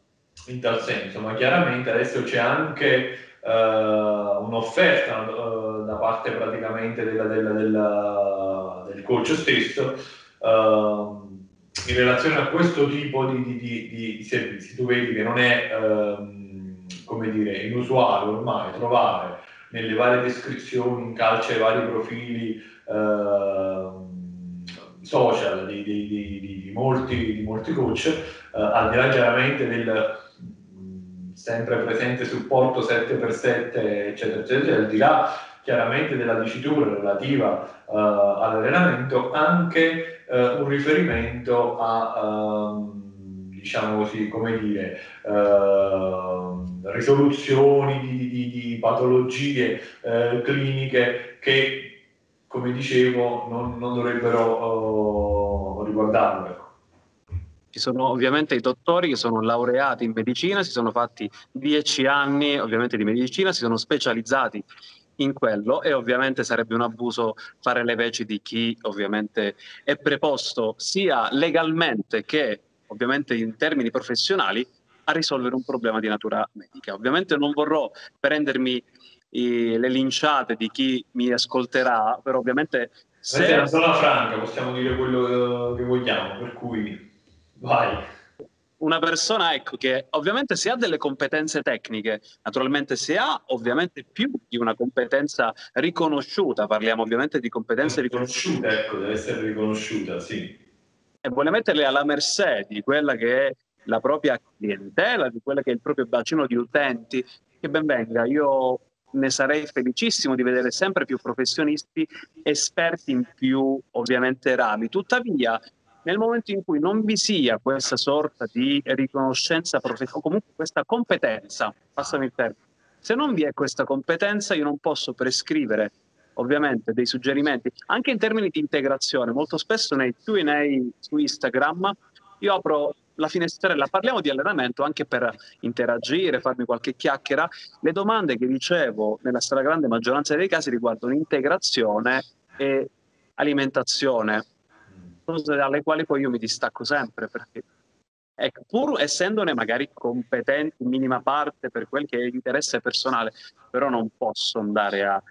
in tal senso, ma chiaramente adesso c'è anche uh, un'offerta uh, da parte praticamente della, della, della, del coach stesso in relazione a questo tipo di, di, di, di, servizi. Tu vedi che non è ehm, come dire, inusuale ormai trovare nelle varie descrizioni in calce ai vari profili ehm, social di, di, di, molti, di molti coach, eh, al di là chiaramente del mh, sempre presente supporto 7x7, eccetera, eccetera, al di là chiaramente della dicitura relativa uh, all'allenamento, anche uh, un riferimento a, uh, diciamo così, come dire, ehm, risoluzioni di patologie eh, cliniche che, come dicevo, non, non dovrebbero riguardarlo. Ecco. Ci sono ovviamente i dottori che sono laureati in medicina, si sono fatti dieci anni ovviamente di medicina, si sono specializzati in quello e ovviamente sarebbe un abuso fare le veci di chi ovviamente è preposto sia legalmente che ovviamente in termini professionali a risolvere un problema di natura medica. Ovviamente non vorrò prendermi i, le linciate di chi mi ascolterà, però ovviamente se... è una zona franca, possiamo dire quello che vogliamo, per cui vai. Una persona ecco, che ovviamente se ha delle competenze tecniche, naturalmente se ha ovviamente più di una competenza riconosciuta, parliamo ovviamente di competenze riconosciute. Ecco, deve essere riconosciuta, sì. E vuole metterle alla mercé di quella che è la propria clientela, di quello che è il proprio bacino di utenti, che ben venga. Io ne sarei felicissimo di vedere sempre più professionisti esperti in più ovviamente rami. Tuttavia, nel momento in cui non vi sia questa sorta di riconoscenza professionale, o comunque questa competenza, passami il termine, se non vi è questa competenza io non posso prescrivere ovviamente dei suggerimenti, anche in termini di integrazione. Molto spesso nei Q&A su Instagram io apro la finestrella, parliamo di allenamento anche per interagire, farmi qualche chiacchiera. Le domande che ricevo nella stragrande maggioranza dei casi riguardano integrazione e alimentazione, cose dalle quali poi io mi distacco sempre perché ecco, pur essendone magari competenti in minima parte per quel che è l'interesse personale, però non posso andare a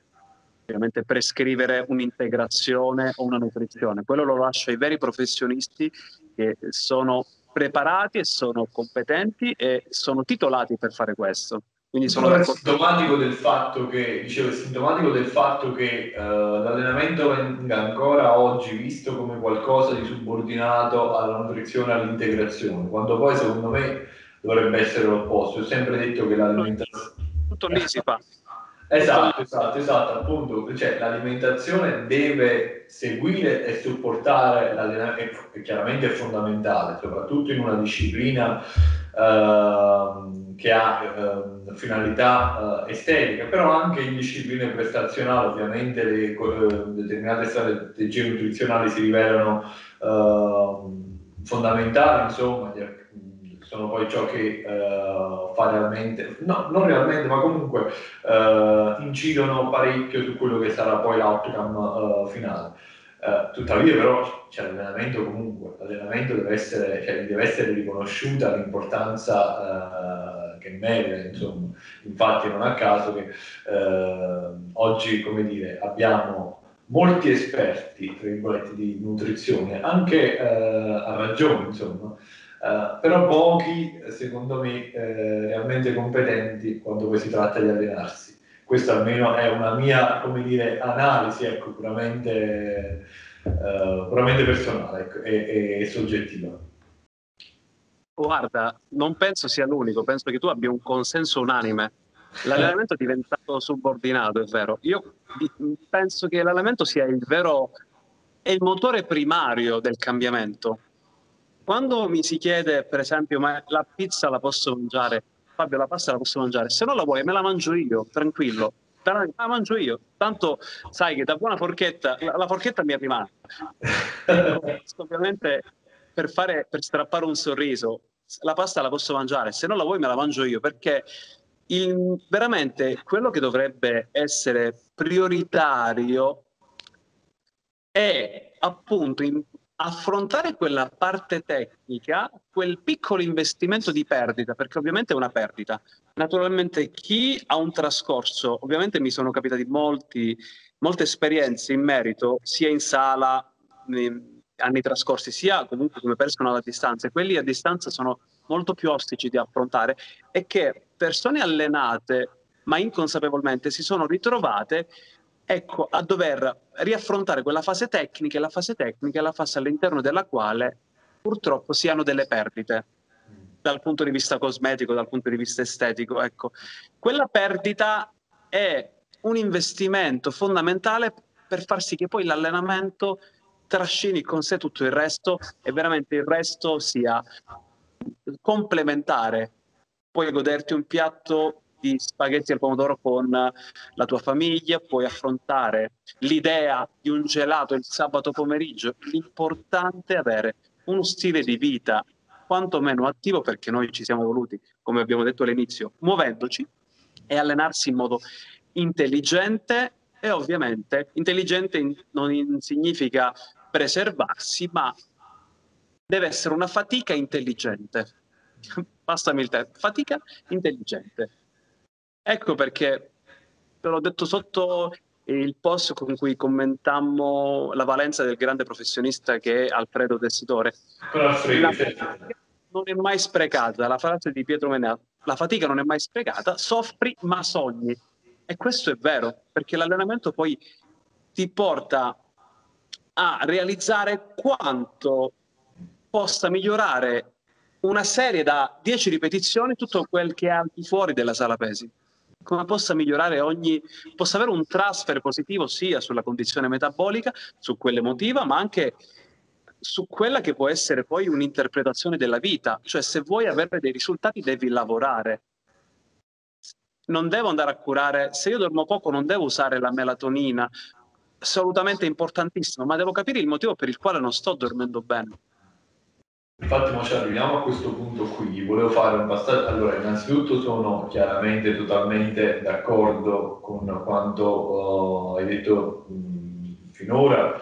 prescrivere un'integrazione o una nutrizione. Quello lo lascio ai veri professionisti che sono preparati e sono competenti e sono titolati per fare questo. Quindi sono è sintomatico del fatto che, dicevo, è sintomatico del fatto che uh, l'allenamento venga ancora oggi visto come qualcosa di subordinato alla nutrizione e all'integrazione, quando poi secondo me dovrebbe essere l'opposto. Ho sempre detto che l'alimentazione... Tutto lì si fa. Esatto, esatto, esatto, appunto, cioè l'alimentazione deve seguire e supportare l'allenamento, che chiaramente è fondamentale, soprattutto in una disciplina uh, che ha uh, finalità uh, estetiche, però anche in discipline prestazionali ovviamente le determinate strategie nutrizionali si rivelano fondamentali, insomma, sono poi ciò che uh, fa realmente, no, non realmente, ma comunque uh, incidono parecchio su quello che sarà poi l'outcome uh, finale. tuttavia però c'è l'allenamento comunque, l'allenamento deve essere, cioè, deve essere riconosciuta l'importanza che merita, insomma. Infatti non a caso che oggi, come dire, abbiamo molti esperti, tra virgolette, di nutrizione, anche a ragione, insomma, Uh, però pochi, secondo me, eh, realmente competenti quando poi si tratta di allenarsi. Questa almeno è una mia, dire, analisi, ecco, puramente, uh, puramente personale ecco, e, e, soggettiva. Guarda, non penso sia l'unico, penso che tu abbia un consenso unanime. L'allenamento è diventato subordinato, è vero. Io penso che l'allenamento sia il vero, è il motore primario del cambiamento quando mi si chiede, per esempio, ma la pizza la posso mangiare? Fabio, la pasta la posso mangiare? Se non la vuoi, me la mangio io, tranquillo. La, la mangio io. Tanto sai che da buona forchetta, la, la forchetta mi rimane. Ovviamente per, fare, per strappare un sorriso, la pasta la posso mangiare, se non la vuoi me la mangio io, perché il, veramente quello che dovrebbe essere prioritario è appunto in, affrontare quella parte tecnica, quel piccolo investimento di perdita, perché ovviamente è una perdita. Naturalmente chi ha un trascorso, ovviamente mi sono capitati molti, molte esperienze in merito, sia in sala, anni trascorsi, sia comunque come personal a distanza, quelli a distanza sono molto più ostici di affrontare, e che persone allenate, ma inconsapevolmente, si sono ritrovate ecco, a dover riaffrontare quella fase tecnica e la fase tecnica è la fase all'interno della quale purtroppo si hanno delle perdite dal punto di vista cosmetico, dal punto di vista estetico. Ecco, quella perdita è un investimento fondamentale per far sì che poi l'allenamento trascini con sé tutto il resto e veramente il resto sia complementare. Puoi goderti un piatto di spaghetti al pomodoro con la tua famiglia, puoi affrontare l'idea di un gelato il sabato pomeriggio. L'importante è avere uno stile di vita quanto meno attivo perché noi ci siamo voluti, come abbiamo detto all'inizio, muovendoci e allenarsi in modo intelligente e ovviamente intelligente non significa preservarsi, ma deve essere una fatica intelligente. Passami il tempo, fatica intelligente. Ecco perché te l'ho detto sotto il post con cui commentammo la valenza del grande professionista che è Alfredo Tessitore. non è mai sprecata, la frase di Pietro Menea, la fatica non è mai sprecata, soffri ma sogni. E questo è vero, perché l'allenamento poi ti porta a realizzare quanto possa migliorare una serie da 10 ripetizioni tutto quel che è al di fuori della sala pesi come possa migliorare ogni, possa avere un transfer positivo sia sulla condizione metabolica, su quella emotiva, ma anche su quella che può essere poi un'interpretazione della vita. Cioè se vuoi avere dei risultati devi lavorare. Non devo andare a curare, se io dormo poco non devo usare la melatonina, assolutamente importantissimo, ma devo capire il motivo per il quale non sto dormendo bene. Infatti, ma ci arriviamo a questo punto qui. Volevo fare un passaggio. Allora, innanzitutto sono chiaramente totalmente d'accordo con quanto uh, hai detto mh, finora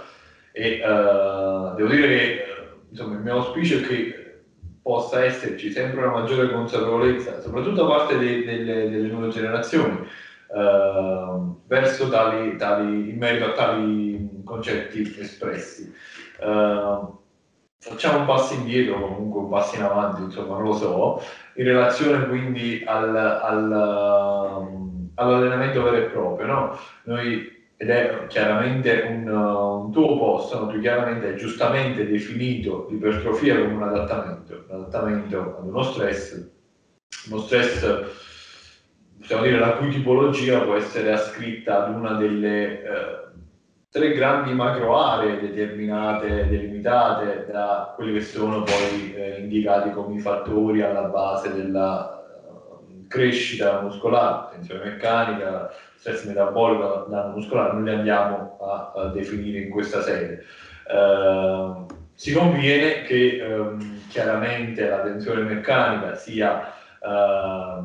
e uh, devo dire che insomma, il mio auspicio è che possa esserci sempre una maggiore consapevolezza, soprattutto da parte de- delle, delle, nuove generazioni, uh, verso tali, tali, in merito a tali concetti espressi. Uh, facciamo un passo indietro, comunque un passo in avanti, insomma, non lo so, in relazione quindi al, al, um, all'allenamento vero e proprio, no? Noi, ed è chiaramente un, uh, un tuo posto, no? tu chiaramente hai giustamente definito l'ipertrofia come un adattamento, un adattamento ad uno stress, uno stress, possiamo dire, la cui tipologia può essere ascritta ad una delle... Eh, tre grandi macro aree determinate, delimitate da quelli che sono poi eh, indicati come i fattori alla base della uh, crescita muscolare, tensione meccanica, stress metabolico, danno muscolare, noi li andiamo a, a definire in questa sede. Uh, si conviene che um, chiaramente la tensione meccanica sia uh,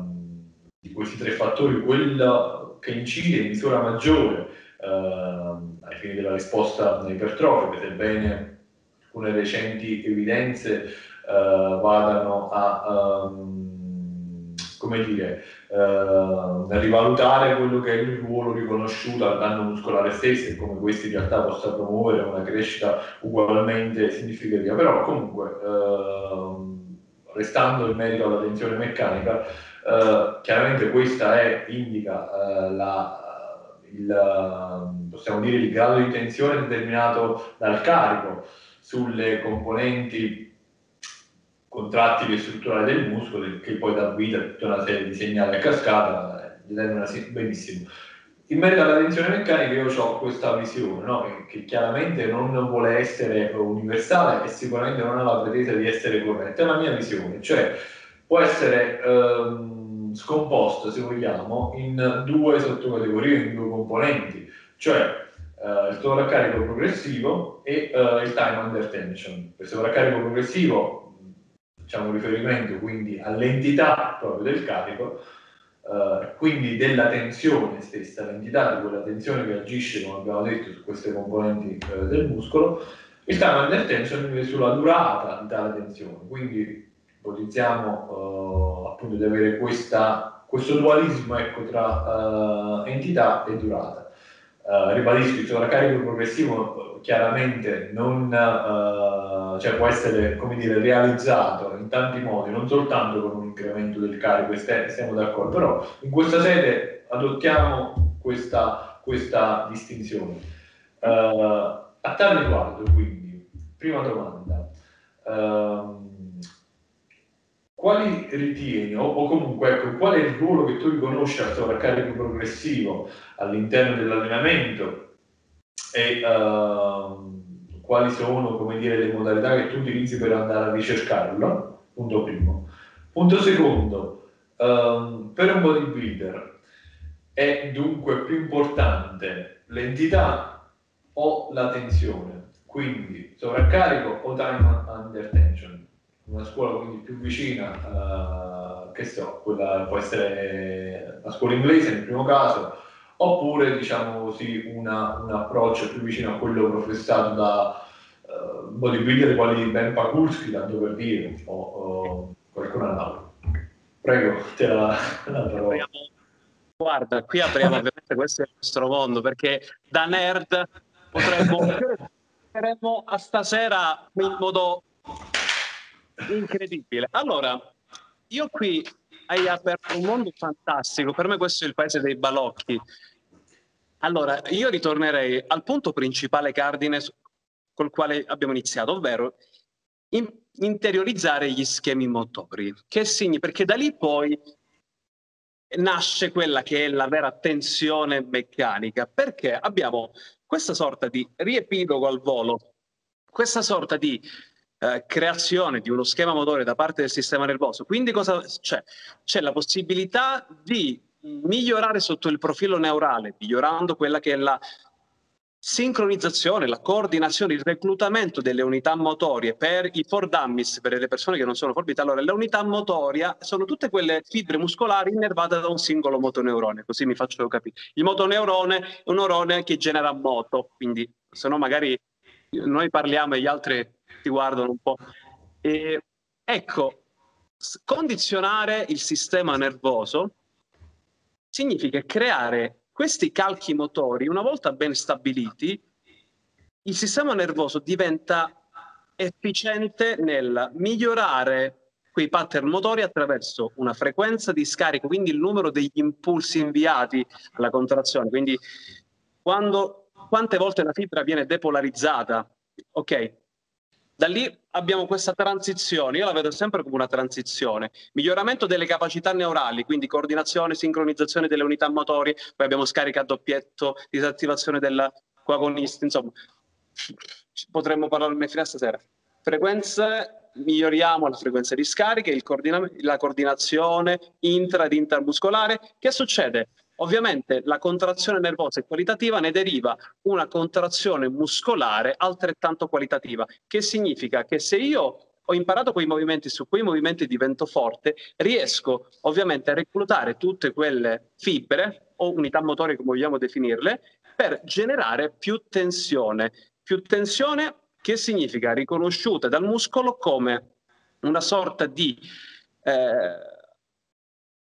di questi tre fattori quello che incide in misura maggiore ai fini della risposta ipertrofica, sebbene alcune recenti evidenze uh, vadano a um, come dire, uh, rivalutare quello che è il ruolo riconosciuto al danno muscolare stesso e come questo in realtà possa promuovere una crescita ugualmente significativa. Però comunque, uh, restando in merito alla tensione meccanica, uh, chiaramente questa è, indica la il, ehm, possiamo dire, il grado di tensione determinato dal carico sulle componenti contrattili e strutturali del muscolo, che poi dà vita a tutta una serie di segnali a cascata, eh, benissimo. In merito alla tensione meccanica io ho questa visione, no? che, che, chiaramente non vuole essere universale e sicuramente non ha la pretesa di essere corretta, è la mia visione, cioè può essere... Ehm, scomposto, se vogliamo, in due sottocategorie, in due componenti, cioè Uh, il sovraccarico progressivo e uh, il time under tension. Il sovraccarico progressivo, facciamo riferimento quindi all'entità proprio del carico, uh, quindi della tensione stessa, l'entità di quella tensione che agisce, come abbiamo detto, su queste componenti del muscolo. Il time under tension invece sulla durata di tale tensione, quindi ipotizziamo uh, appunto di avere questa, questo dualismo ecco, tra uh, entità e durata. Uh, ribadisco, il sovraccarico progressivo chiaramente non, cioè può essere dire, realizzato in tanti modi, non soltanto con un incremento del carico esterno, siamo d'accordo, però in questa sede adottiamo questa, questa distinzione. a tale riguardo, quindi, prima domanda. Quali ritieni, o, o comunque ecco, qual è il ruolo che tu riconosci al sovraccarico progressivo all'interno dell'allenamento e uh, quali sono come dire, le modalità che tu utilizzi per andare a ricercarlo? Punto primo. Punto secondo, uh, per un bodybuilder è dunque più importante l'entità o la tensione? Quindi sovraccarico o time under tension? Una scuola quindi più vicina, uh, che so, quella può essere la scuola inglese nel primo caso, oppure diciamo sì, una, un approccio più vicino a quello professato da uh, bodybuilder quali Ben Pakulski, tanto per dire, o, o qualcun altro. Prego, te la, la parola. Guarda, qui apriamo ovviamente questo è il nostro mondo, perché da nerd potremmo a stasera in modo incredibile. Allora, io qui hai aperto un mondo fantastico, per me questo è il paese dei balocchi. Allora, io ritornerei al punto principale cardine col quale abbiamo iniziato, ovvero in, interiorizzare gli schemi motori. Che significa? Perché da lì poi nasce quella che è la vera tensione meccanica, perché abbiamo questa sorta di riepilogo al volo, questa sorta di eh, creazione di uno schema motore da parte del sistema nervoso. Quindi cosa c'è? C'è la possibilità di migliorare sotto il profilo neurale, migliorando quella che è la sincronizzazione, la coordinazione, il reclutamento delle unità motorie per i for dummies, per le persone che non sono forbite. Allora, le unità motoria sono tutte quelle fibre muscolari innervate da un singolo motoneurone, così mi faccio capire. Il motoneurone è un neurone che genera moto, quindi se no magari noi parliamo e gli altri ti guardano un po'. E, ecco, condizionare il sistema nervoso significa creare questi calchi motori, una volta ben stabiliti, il sistema nervoso diventa efficiente nel migliorare quei pattern motori attraverso una frequenza di scarico, quindi il numero degli impulsi inviati alla contrazione. Quindi quando, quante volte la fibra viene depolarizzata, ok? Da lì abbiamo questa transizione, io la vedo sempre come una transizione, miglioramento delle capacità neurali, quindi coordinazione, sincronizzazione delle unità motorie, poi abbiamo scarica a doppietto, disattivazione del coagonista, insomma, potremmo parlarne fino a stasera. Frequenze, miglioriamo la frequenza di scarica, coordina- la coordinazione intra ed intermuscolare. Che succede? Ovviamente la contrazione nervosa è qualitativa, ne deriva una contrazione muscolare altrettanto qualitativa, che significa che se io ho imparato quei movimenti, su quei movimenti divento forte, riesco ovviamente a reclutare tutte quelle fibre o unità motorie, come vogliamo definirle, per generare più tensione. Più tensione che significa riconosciuta dal muscolo come una sorta di, eh,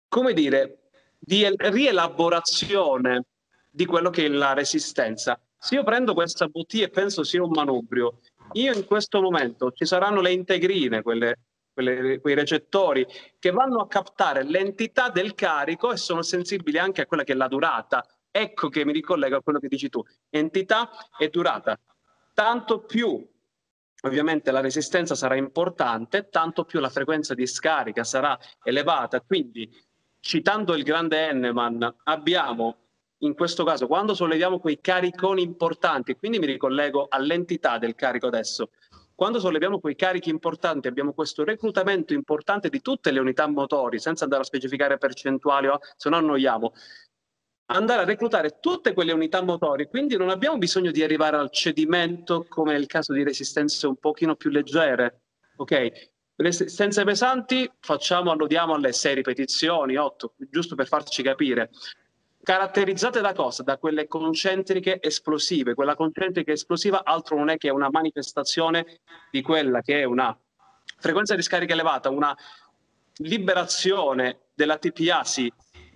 come dire, di rielaborazione di quello che è la resistenza. Se io prendo questa bottiglia e penso sia un manubrio, io in questo momento ci saranno le integrine, quelle, quelle, quei recettori che vanno a captare l'entità del carico e sono sensibili anche a quella che è la durata. Ecco che mi ricollega a quello che dici tu, entità e durata. Tanto più ovviamente la resistenza sarà importante, tanto più la frequenza di scarica sarà elevata, quindi citando il grande Henneman, abbiamo in questo caso, quando solleviamo quei cariconi importanti, quindi mi ricollego all'entità del carico adesso, quando solleviamo quei carichi importanti abbiamo questo reclutamento importante di tutte le unità motori, senza andare a specificare percentuali, se no annoiamo, andare a reclutare tutte quelle unità motori, quindi non abbiamo bisogno di arrivare al cedimento come nel caso di resistenze un pochino più leggere, ok? Resistenze pesanti facciamo, allodiamo alle 6 ripetizioni, 8, giusto per farci capire. Caratterizzate da cosa? Da quelle concentriche esplosive. Quella concentrica esplosiva altro non è che una manifestazione di quella che è una frequenza di scarica elevata, una liberazione della TPA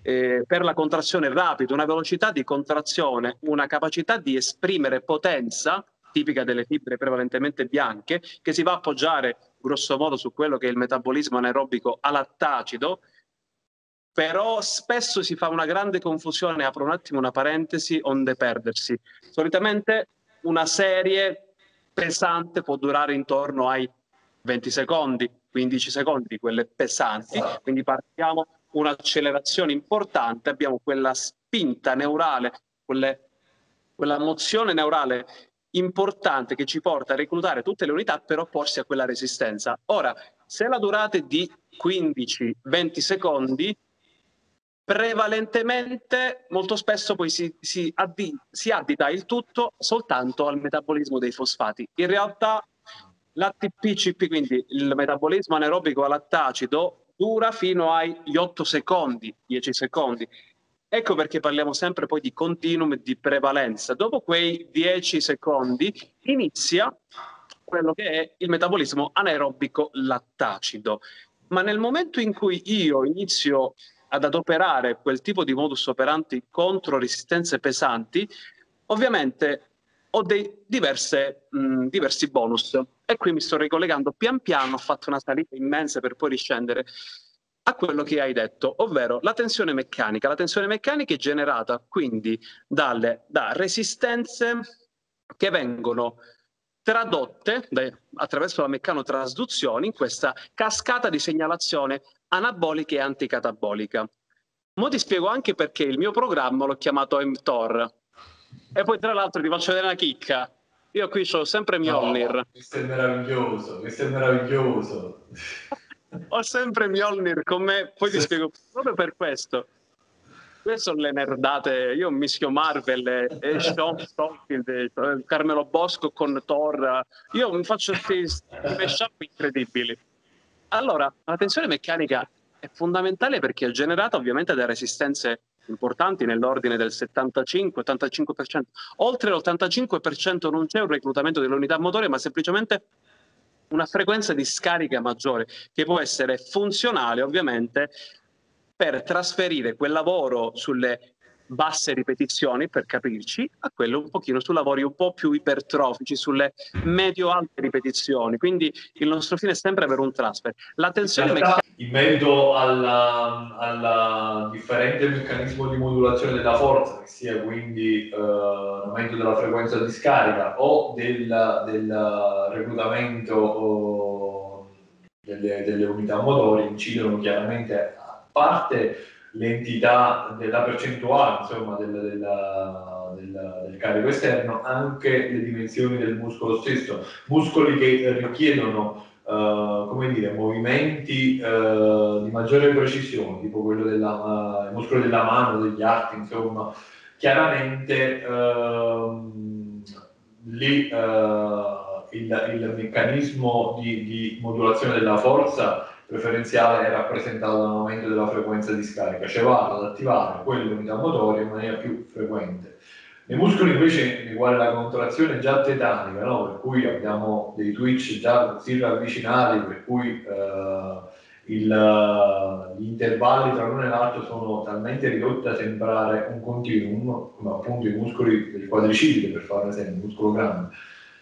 eh, per la contrazione rapida, una velocità di contrazione, una capacità di esprimere potenza tipica delle fibre prevalentemente bianche, che si va a appoggiare grosso modo su quello che è il metabolismo anaerobico alattacido, però spesso si fa una grande confusione, apro un attimo una parentesi, onde perdersi. Solitamente una serie pesante può durare intorno ai 20 secondi, 15 secondi di quelle pesanti, quindi partiamo un'accelerazione importante, abbiamo quella spinta neurale, quelle, quella mozione neurale importante che ci porta a reclutare tutte le unità per opporsi a quella resistenza. Ora, se la durata è di 15-20 secondi, prevalentemente molto spesso poi si, si, addi, si, addita il tutto soltanto al metabolismo dei fosfati. In realtà l'ATP-CP, quindi il metabolismo anaerobico alattacido, dura fino agli 8 secondi, 10 secondi. Ecco perché parliamo sempre poi di continuum di prevalenza. Dopo quei 10 secondi inizia quello che è il metabolismo anaerobico lattacido. Ma nel momento in cui io inizio ad adoperare quel tipo di modus operandi contro resistenze pesanti, ovviamente ho dei diverse, mh, diversi bonus. E qui mi sto ricollegando pian piano, ho fatto una salita immensa per poi riscendere a quello che hai detto, ovvero la tensione meccanica. La tensione meccanica è generata quindi dalle, da resistenze che vengono tradotte dai, attraverso la meccanotrasduzione in questa cascata di segnalazione anabolica e anticatabolica. Mo ti spiego anche perché il mio programma l'ho chiamato mTOR. E poi tra l'altro ti faccio vedere una chicca. Io qui ho sempre Mjolnir. No, questo è meraviglioso, questo è meraviglioso. Ho sempre Mjolnir con me, poi ti spiego proprio per questo. Queste sono le nerdate, io mischio Marvel e, Sean Stonefield, Carmelo Bosco con Thor, io mi faccio questi mashup incredibili. Allora, la tensione meccanica è fondamentale perché è generata ovviamente da resistenze importanti nell'ordine del 75-85%. Oltre l'85% non c'è un reclutamento dell'unità motore, ma semplicemente una frequenza di scarica maggiore che può essere funzionale ovviamente per trasferire quel lavoro sulle basse ripetizioni, per capirci, a quello un pochino su lavori un po' più ipertrofici, sulle medio-alte ripetizioni. Quindi il nostro fine è sempre avere un transfer. La tensione meccanica... In merito al differente meccanismo di modulazione della forza, che sia quindi eh, l'aumento della frequenza di scarica o del, del reclutamento o delle, delle unità motori, incidono chiaramente a parte l'entità della percentuale insomma, del, del, del, del, carico esterno, anche le dimensioni del muscolo stesso, muscoli che richiedono uh, come dire, movimenti uh, di maggiore precisione, tipo quello della, uh, muscolo della mano, degli arti, insomma, chiaramente uh, lì il, il, meccanismo di, di modulazione della forza preferenziale è rappresentato da un aumento della frequenza di scarica, cioè vado ad attivare quelle unità motorie in maniera più frequente. Nei muscoli invece quali la contrazione è già tetanica, no? per cui abbiamo dei twitch già così ravvicinati, per cui eh, il, gli intervalli tra l'uno e l'altro sono talmente ridotti da sembrare un continuum, come appunto i muscoli del quadricipite, per fare un esempio, un muscolo grande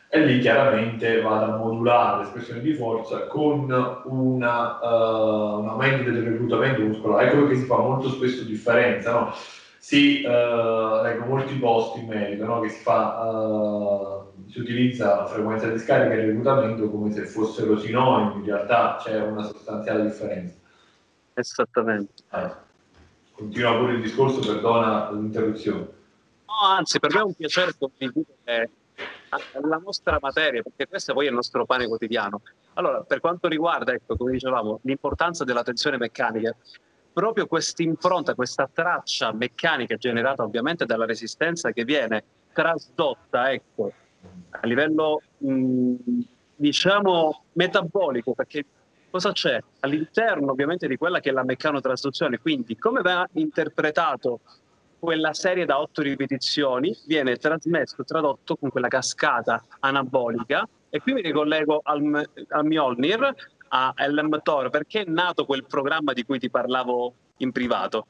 e lì chiaramente vado a modulare l'espressione di forza con una, uh, un aumento del reclutamento muscolare. Ecco perché si fa molto spesso differenza, no? Si, uh, leggo molti posti in merito, no? che si fa, uh, si utilizza la frequenza di scarica e il reclutamento come se fossero sinonimi, in realtà c'è una sostanziale differenza. Esattamente. Eh. Continua pure il discorso, perdona l'interruzione. No, anzi, per me è un piacere condividere la nostra materia, perché questo poi è il nostro pane quotidiano. Allora, per quanto riguarda, ecco, come dicevamo, l'importanza della tensione meccanica, proprio questa impronta, questa traccia meccanica generata ovviamente dalla resistenza che viene trasdotta, ecco, a livello, mh, diciamo, metabolico, perché cosa c'è? All'interno ovviamente di quella che è la meccanotrasduzione, quindi come va interpretato quella serie da otto ripetizioni viene trasmesso, tradotto con quella cascata anabolica e qui mi ricollego al, al Mjolnir, a LMTOR, perché è nato quel programma di cui ti parlavo in privato.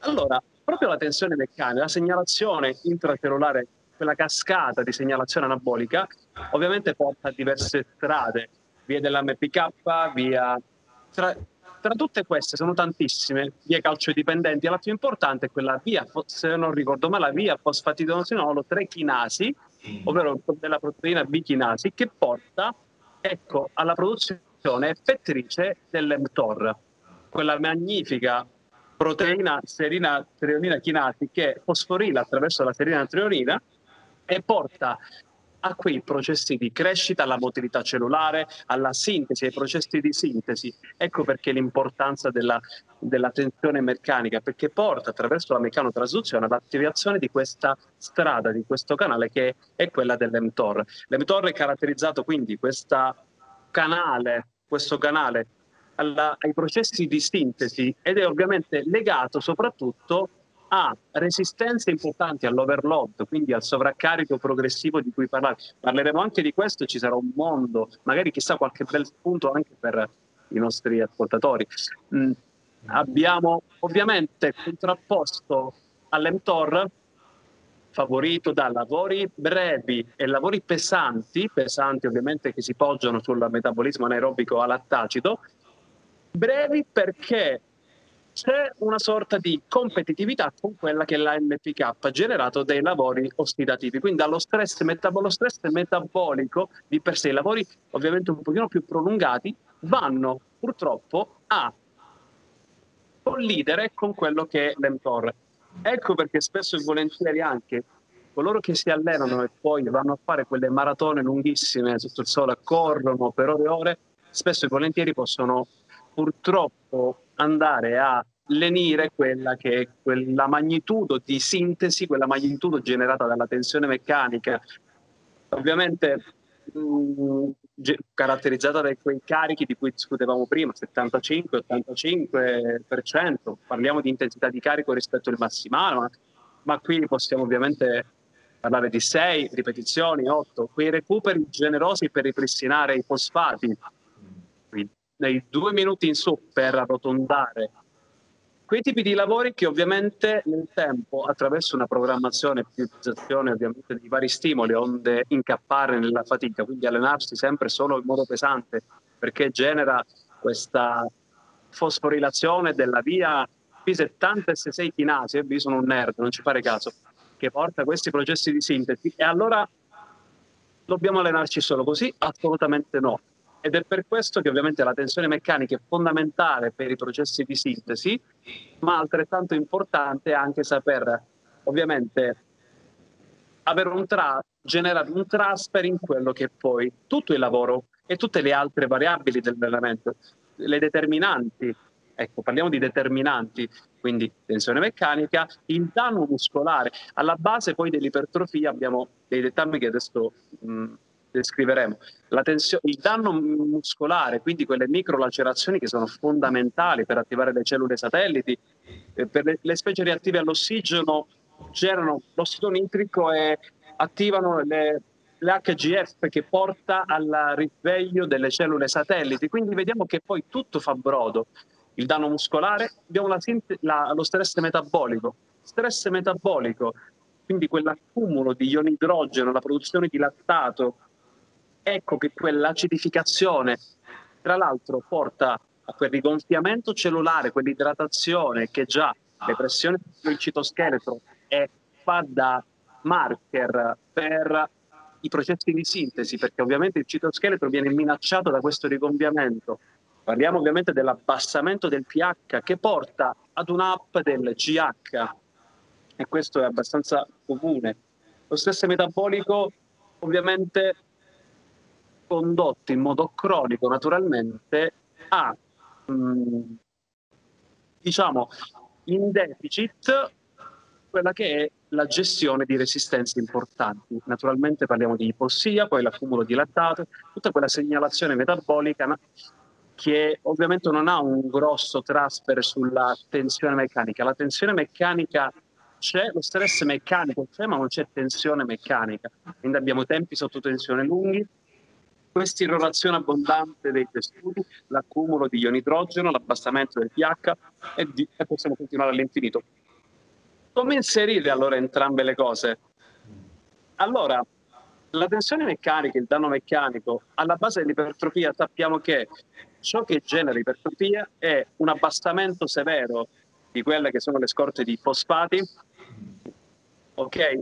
Allora, proprio la tensione meccanica, la segnalazione intracellulare, quella cascata di segnalazione anabolica, ovviamente porta a diverse strade, via dell'MPK, via... Tra, tra tutte queste sono tantissime vie calciodipendenti, la più importante è quella via, se non ricordo male, la via fosfatidinosinolo 3 chinasi, mm. ovvero della proteina B chinasi, che porta ecco, alla produzione effettrice dell'mTOR, quella magnifica proteina serina trionina chinasi che fosforila attraverso la serina trionina e porta a quei processi di crescita, alla motilità cellulare, alla sintesi, ai processi di sintesi. Ecco perché l'importanza della, della tensione meccanica, perché porta attraverso la meccanotrasduzione all'attivazione di questa strada, di questo canale che è quella dell'mTOR. L'mTOR è caratterizzato quindi questa canale, questo canale alla, ai processi di sintesi ed è ovviamente legato soprattutto a resistenze importanti all'overload, quindi al sovraccarico progressivo di cui parlare. Parleremo anche di questo, ci sarà un mondo, magari chissà qualche bel spunto anche per i nostri ascoltatori. Mm, abbiamo ovviamente contrapposto all'mTOR favorito da lavori brevi e lavori pesanti, pesanti ovviamente che si poggiano sul metabolismo anaerobico alattacido, brevi perché c'è una sorta di competitività con quella che è l'AMPK generato dai lavori ossidativi, quindi dallo stress, metabolo, stress metabolico di per sé, i lavori ovviamente un pochino più prolungati vanno purtroppo a collidere con quello che è l'mTOR. Ecco perché spesso e volentieri anche coloro che si allenano e poi vanno a fare quelle maratone lunghissime sotto il sole, corrono per ore e ore, spesso e volentieri possono purtroppo andare a lenire quella che è quella magnitudo di sintesi, quella magnitudo generata dalla tensione meccanica, ovviamente mh, mm, caratterizzata da quei carichi di cui discutevamo prima, 75-85%, parliamo di intensità di carico rispetto al massimale, ma, ma qui possiamo ovviamente parlare di 6 ripetizioni, 8, quei recuperi generosi per ripristinare i fosfati, nei due minuti in su per arrotondare quei tipi di lavori che ovviamente nel tempo, attraverso una programmazione e utilizzazione ovviamente di vari stimoli, onde incappare nella fatica, quindi allenarsi sempre solo in modo pesante, perché genera questa fosforilazione della via P70S6 chinasi, e vi sono un nerd, non ci fare caso, che porta a questi processi di sintesi. E allora dobbiamo allenarci solo così? Assolutamente no ed è per questo che ovviamente la tensione meccanica è fondamentale per i processi di sintesi, ma altrettanto importante è anche saper ovviamente avere un tra- generare un transfer in quello che è poi tutto il lavoro e tutte le altre variabili dell'allenamento, le determinanti. Ecco, parliamo di determinanti, quindi tensione meccanica, il danno muscolare. Alla base poi dell'ipertrofia abbiamo dei dettami che adesso mh, descriveremo. Tensione, il danno muscolare, quindi quelle microlacerazioni che sono fondamentali per attivare le cellule satelliti, eh, per le, le, specie reattive all'ossigeno generano l'ossido nitrico e attivano le, l'HGF che porta al risveglio delle cellule satelliti. Quindi vediamo che poi tutto fa brodo. Il danno muscolare, abbiamo la, la, lo stress metabolico. Stress metabolico, quindi quell'accumulo di ioni idrogeno, la produzione di lattato, ecco che quell'acidificazione, tra l'altro, porta a quel rigonfiamento cellulare, quell'idratazione che già le pressioni del citoscheletro e fa da marker per i processi di sintesi, perché ovviamente il citoscheletro viene minacciato da questo rigonfiamento. Parliamo ovviamente dell'abbassamento del pH che porta ad un up del GH e questo è abbastanza comune. Lo stress metabolico ovviamente condotto in modo cronico naturalmente a mh, mm, diciamo in deficit quella che è la gestione di resistenze importanti. Naturalmente parliamo di ipossia, poi l'accumulo di lattato, tutta quella segnalazione metabolica che ovviamente non ha un grosso transfer sulla tensione meccanica. La tensione meccanica c'è, lo stress meccanico c'è, ma non c'è tensione meccanica. Quindi abbiamo tempi sotto tensione lunghi, questa irrorazione abbondante dei tessuti, l'accumulo di ioni idrogeno, l'abbassamento del pH e, di, e possiamo continuare all'infinito. Come inserire allora entrambe le cose? Allora, la tensione meccanica, il danno meccanico, alla base dell'ipertrofia sappiamo che ciò che genera ipertrofia è un abbassamento severo di quelle che sono le scorte di fosfati. Ok?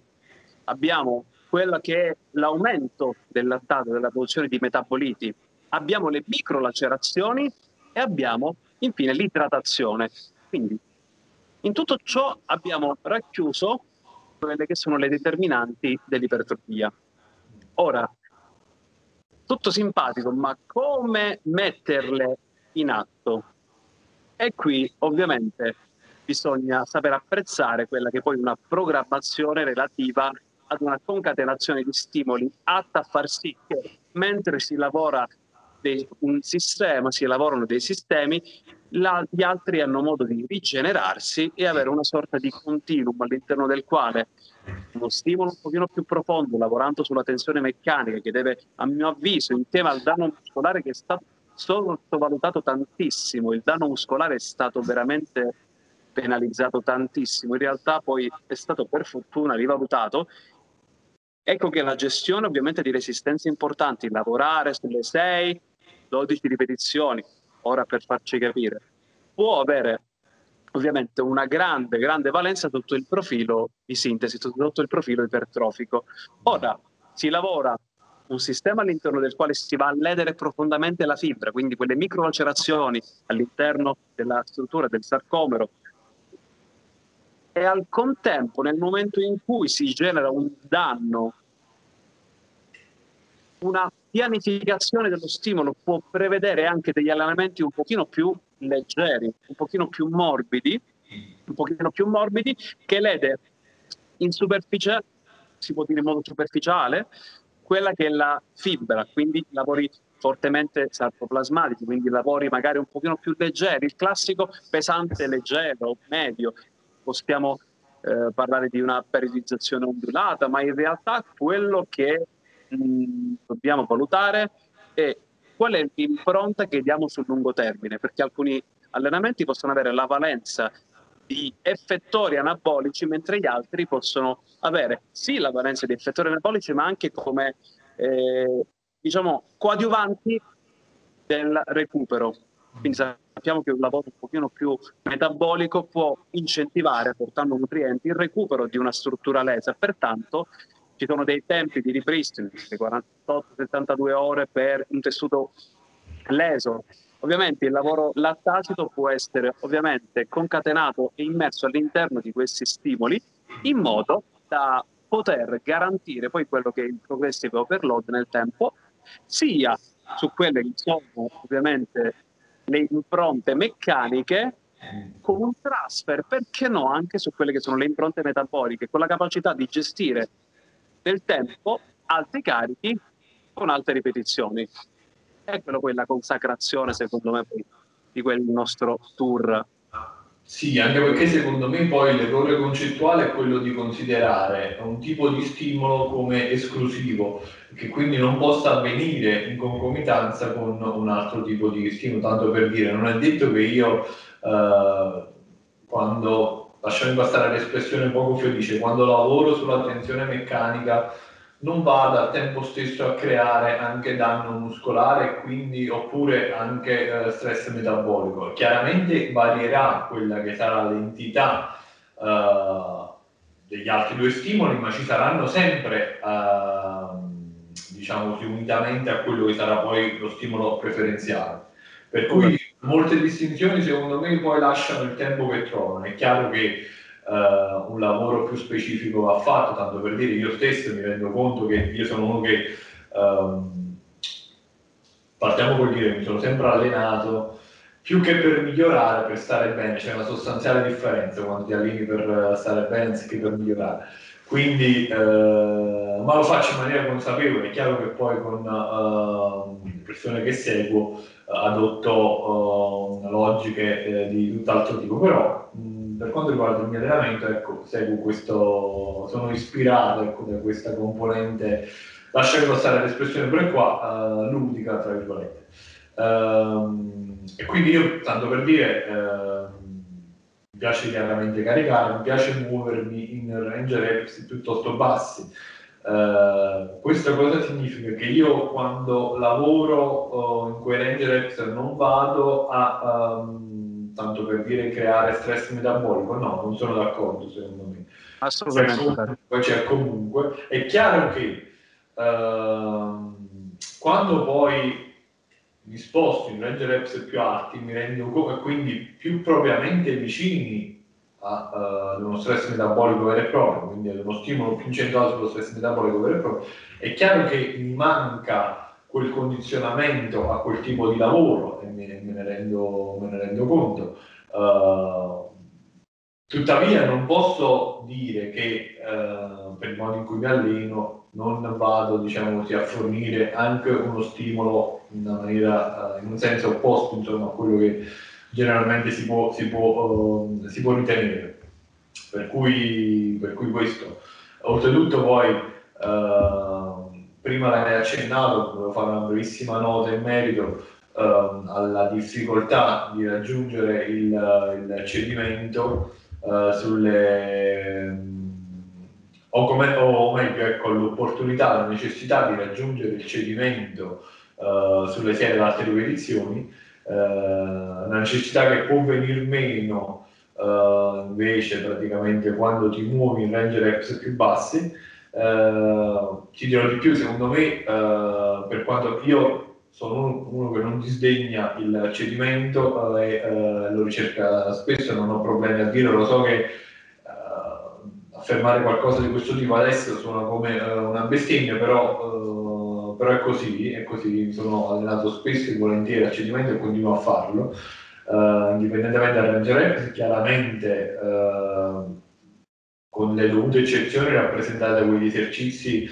Abbiamo quello che è l'aumento del lattato, della produzione di metaboliti, abbiamo le microlacerazioni e abbiamo infine l'idratazione. Quindi in tutto ciò abbiamo racchiuso quelle che sono le determinanti dell'ipertrofia. Ora, tutto simpatico, ma come metterle in atto? E qui ovviamente bisogna saper apprezzare quella che è poi una programmazione relativa ad una concatenazione di stimoli atta a far sì che mentre si lavora dei, un sistema, si lavorano dei sistemi, la, gli altri hanno modo di rigenerarsi e avere una sorta di continuum all'interno del quale uno stimolo un pochino più profondo, lavorando sulla tensione meccanica, che deve, a mio avviso, insieme al danno muscolare che è stato sottovalutato tantissimo, il danno muscolare è stato veramente penalizzato tantissimo, in realtà poi è stato per fortuna rivalutato. Ecco che la gestione ovviamente di resistenze importanti, lavorare sulle 6, 12 ripetizioni, ora per farci capire, può avere ovviamente una grande, grande valenza sotto il profilo di sintesi, sotto il profilo ipertrofico. Ora si lavora un sistema all'interno del quale si va a ledere profondamente la fibra, quindi quelle microlacerazioni all'interno della struttura del sarcomero e al contempo nel momento in cui si genera un danno, una pianificazione dello stimolo può prevedere anche degli allenamenti un pochino più leggeri, un pochino più morbidi, un pochino più morbidi che lede in superficie, si può dire in modo superficiale, quella che è la fibra, quindi lavori fortemente sarcoplasmatici, quindi lavori magari un pochino più leggeri, il classico pesante leggero, medio, possiamo eh, parlare di una periodizzazione ondulata, ma in realtà quello che mh, dobbiamo valutare è qual è l'impronta che diamo sul lungo termine, perché alcuni allenamenti possono avere la valenza di effettori anabolici, mentre gli altri possono avere sì la valenza di effettori anabolici, ma anche come eh, diciamo coadiuvanti del recupero. Quindi sappiamo che un lavoro un pochino più metabolico può incentivare, portando nutrienti, il recupero di una struttura lesa. Pertanto ci sono dei tempi di ripristino, 48-72 ore per un tessuto leso. Ovviamente il lavoro lattacito può essere ovviamente concatenato e immerso all'interno di questi stimoli in modo da poter garantire poi quello che è il progressive overload nel tempo, sia su quelle che sono ovviamente le impronte meccaniche con un transfer, perché no, anche su quelle che sono le impronte metaboliche, con la capacità di gestire nel tempo alti carichi con alte ripetizioni. Eccolo poi la consacrazione, secondo me, di quel nostro tour. Sì, anche perché secondo me poi l'errore concettuale è quello di considerare un tipo di stimolo come esclusivo, che quindi non possa avvenire in concomitanza con un altro tipo di stimolo, tanto per dire, non è detto che io eh, quando, lasciami passare l'espressione poco felice, quando lavoro sulla tensione meccanica non vada al tempo stesso a creare anche danno muscolare quindi, oppure anche eh, stress metabolico. Chiaramente varierà quella che sarà l'entità eh, degli altri due stimoli, ma ci saranno sempre, eh, diciamo, unitamente a quello che sarà poi lo stimolo preferenziale. Per cui molte distinzioni secondo me poi lasciano il tempo che trovano. È chiaro che uh, un lavoro più specifico va fatto, tanto per dire io stesso mi rendo conto che io sono uno che, um, partiamo col dire, mi sono sempre allenato, più che per migliorare, per stare bene, c'è una sostanziale differenza quando ti alleni per stare bene anziché per migliorare. Quindi, uh, ma lo faccio in maniera consapevole, è chiaro che poi con uh, le persone che seguo adotto logiche di tutt'altro tipo, però mh, per quanto riguarda il mio allenamento, ecco, seguo questo, sono ispirato ecco, da questa componente, lasciando stare l'espressione pure qua, uh, ludica, tra virgolette. Um, e quindi io, tanto per dire, uh, mi piace chiaramente caricare, mi piace muovermi in range reps piuttosto bassi. Uh, questo cosa significa? Che io quando lavoro uh, in quei range reps non vado a um, tanto per dire creare stress metabolico, no, non sono d'accordo secondo me. Assolutamente. Poi c'è comunque, è chiaro che uh, quando poi mi sposto in range reps più alti mi rendo conto quindi più propriamente vicini a uh, uno stress metabolico vero e proprio, quindi ad uno stimolo più incentrato sullo stress metabolico vero e proprio, è chiaro che mi manca quel condizionamento a quel tipo di lavoro me, me, ne, rendo, me ne, rendo, conto. Uh, tuttavia non posso dire che uh, per il modo in cui mi alleno non vado diciamo così, a fornire anche uno stimolo in maniera, in un senso opposto insomma, a quello che generalmente si può, si può, uh, si può ritenere. Per cui, per cui, questo. Oltretutto poi, uh, prima l'hai accennato, volevo fare una brevissima nota in merito uh, alla difficoltà di raggiungere il, il cedimento sulle o, come, o meglio ecco, l'opportunità, la necessità di raggiungere il cedimento uh, sulle serie altre ripetizioni eh, una necessità che può venire meno uh, invece praticamente quando ti muovi in range reps più bassi. Uh, ti dirò di più, secondo me, uh, per quanto io sono uno, uno, che non disdegna il cedimento e lo ricerca spesso, non ho problemi a dire, lo so che affermare qualcosa di questo tipo adesso suona come una bestemmia, però però è così, è così, mi sono allenato spesso e volentieri a cedimento e continuo a farlo, uh, indipendentemente dal range chiaramente uh, con le dovute eccezioni rappresentate quegli esercizi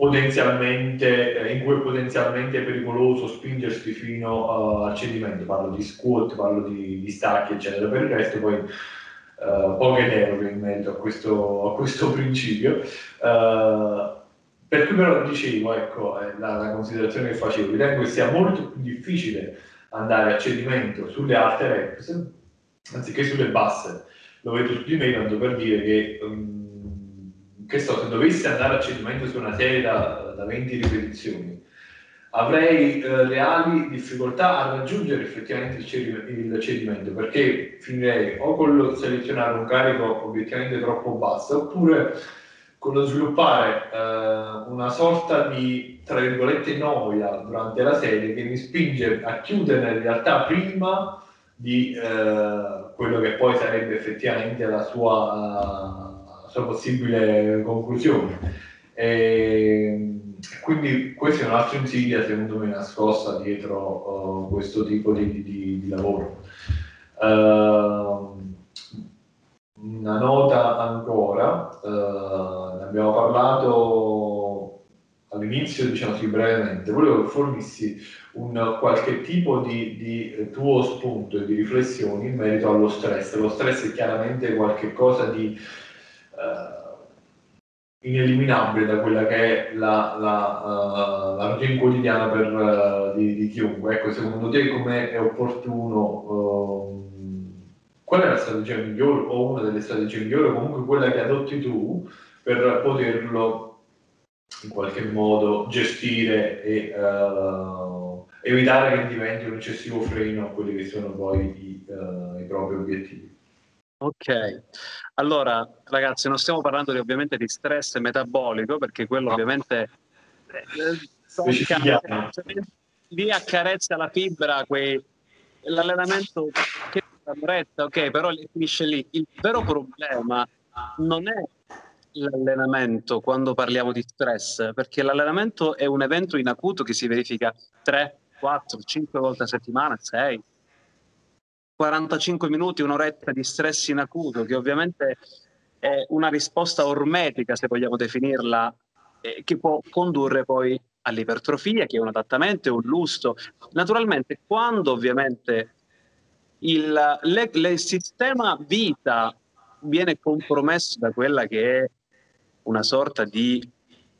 potenzialmente, eh, in cui è potenzialmente pericoloso spingersi fino uh, al cedimento, parlo di squat, parlo di, di stacchi, eccetera, per il resto poi uh, poche deroghe in merito a questo, a questo principio. Uh, per cui però dicevo, ecco, la, la, considerazione che facevo, ritengo che sia molto più difficile andare a cedimento sulle alte reps anziché sulle basse. Lo vedo su di me tanto per dire che, um, che so, se dovessi andare a cedimento su una serie da, da 20 ripetizioni, avrei eh, reali difficoltà a raggiungere effettivamente il cedimento perché finirei o col selezionare un carico obiettivamente troppo basso oppure con lo sviluppare eh, una sorta di, tra virgolette, noia durante la serie che mi spinge a chiudere in realtà prima di eh, quello che poi sarebbe effettivamente la sua, sua possibile conclusione. E, quindi questa è un'altra insidia, secondo me, nascosta dietro uh, questo tipo di, di, di lavoro. Uh, una nota ancora, eh, ne abbiamo parlato all'inizio, diciamo sì, brevemente, volevo che fornissi un qualche tipo di, di, tuo spunto e di riflessioni in merito allo stress. Lo stress è chiaramente qualcosa di ineliminabile da quella che è la, la, uh, la routine quotidiana per, uh, di, di, chiunque. Ecco, secondo te come è opportuno uh, qual è la strategia migliore o una delle strategie migliori o comunque quella che adotti tu per poterlo in qualche modo gestire e evitare che diventi un eccessivo freno a quelli che sono poi i, i propri obiettivi. Ok, allora ragazzi non stiamo parlando di, ovviamente di stress metabolico perché quello no. ovviamente eh, lì accarezza la fibra, quei, l'allenamento che Muretta, ok, però finisce lì. Il vero problema non è l'allenamento quando parliamo di stress, perché l'allenamento è un evento in acuto che si verifica 3, 4, 5 volte a settimana, 6. 45 minuti, un'oretta di stress in acuto, che ovviamente è una risposta ormetica, se vogliamo definirla, eh, che può condurre poi all'ipertrofia, che è un adattamento, è un lusto. Naturalmente, quando ovviamente il, le, le, sistema vita viene compromesso da quella che è una sorta di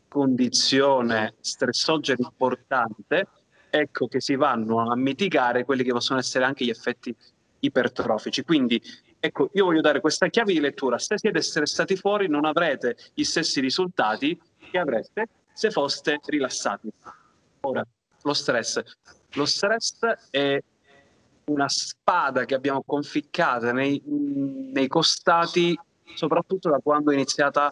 condizione stressogena importante, ecco che si vanno a mitigare quelli che possono essere anche gli effetti ipertrofici. Quindi ecco, io voglio dare questa chiave di lettura. Se siete stressati fuori non avrete gli stessi risultati che avreste se foste rilassati. Ora, lo stress. Lo stress è una spada che abbiamo conficcata nei, nei costati, soprattutto da quando è iniziata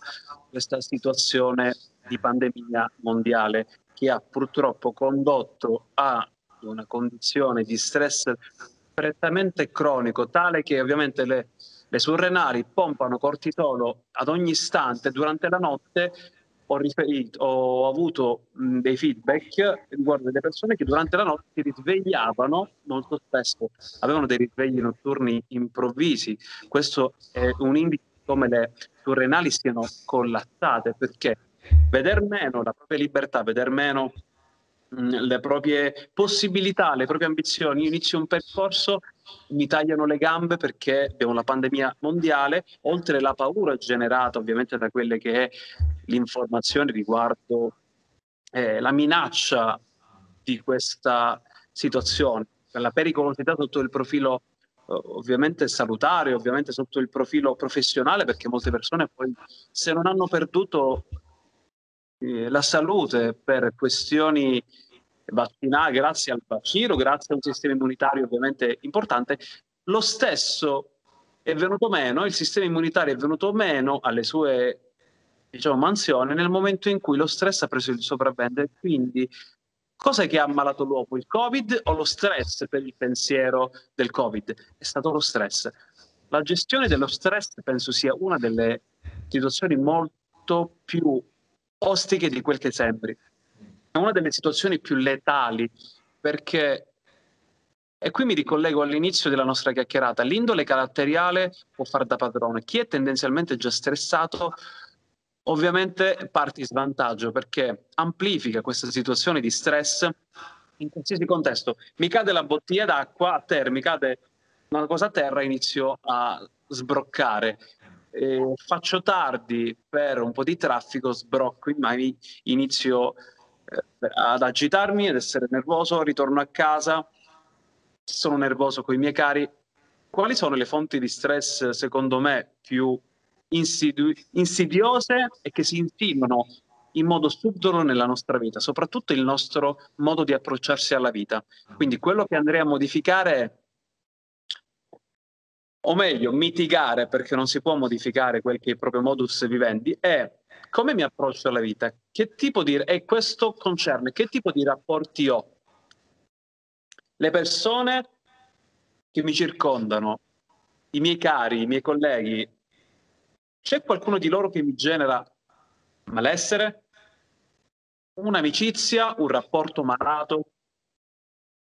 questa situazione di pandemia mondiale, che ha purtroppo condotto a una condizione di stress prettamente cronico, tale che ovviamente le, le surrenali pompano cortisolo ad ogni istante durante la notte ho, riferito, ho avuto dei feedback riguardo delle persone che durante la notte si risvegliavano molto spesso, avevano dei risvegli notturni improvvisi. Questo è un indice come le surrenali siano collassate perché veder meno la propria libertà, veder meno le proprie possibilità, le proprie ambizioni. Io inizio un percorso, mi tagliano le gambe perché abbiamo la pandemia mondiale, oltre la paura generata ovviamente da quelle che è l'informazione riguardo eh, la minaccia di questa situazione, la pericolosità sotto il profilo ovviamente salutare, ovviamente sotto il profilo professionale, perché molte persone poi se non hanno perduto eh, la salute per questioni vaccinali, grazie al vaccino, grazie a un sistema immunitario ovviamente importante, lo stesso è venuto meno, il sistema immunitario è venuto meno alle sue diciamo, mansioni nel momento in cui lo stress ha preso il sopravvento quindi Cosa che ha ammalato l'uomo? Il Covid o lo stress per il pensiero del Covid? È stato lo stress. La gestione dello stress penso sia una delle situazioni molto più ostiche di quel che sembri. È una delle situazioni più letali perché, e qui mi ricollego all'inizio della nostra chiacchierata, l'indole caratteriale può far da padrone. Chi è tendenzialmente già stressato ovviamente parte in svantaggio perché amplifica questa situazione di stress in qualsiasi contesto. Mi cade la bottiglia d'acqua a terra, mi cade una cosa a terra, inizio a sbroccare. Eh, faccio tardi per un po' di traffico, sbrocco, ma inizio eh, ad agitarmi, ad essere nervoso, ritorno a casa, sono nervoso con i miei cari. Quali sono le fonti di stress, secondo me, più insidu- insidiose e che si insinuano in modo subdolo nella nostra vita, soprattutto il nostro modo di approcciarsi alla vita. Quindi quello che andrei a modificare è o meglio, mitigare, perché non si può modificare quel che è il proprio modus vivendi, è come mi approccio alla vita, che tipo di, e questo concerne, che tipo di rapporti ho. Le persone che mi circondano, i miei cari, i miei colleghi, c'è qualcuno di loro che mi genera malessere? Un'amicizia, un rapporto malato,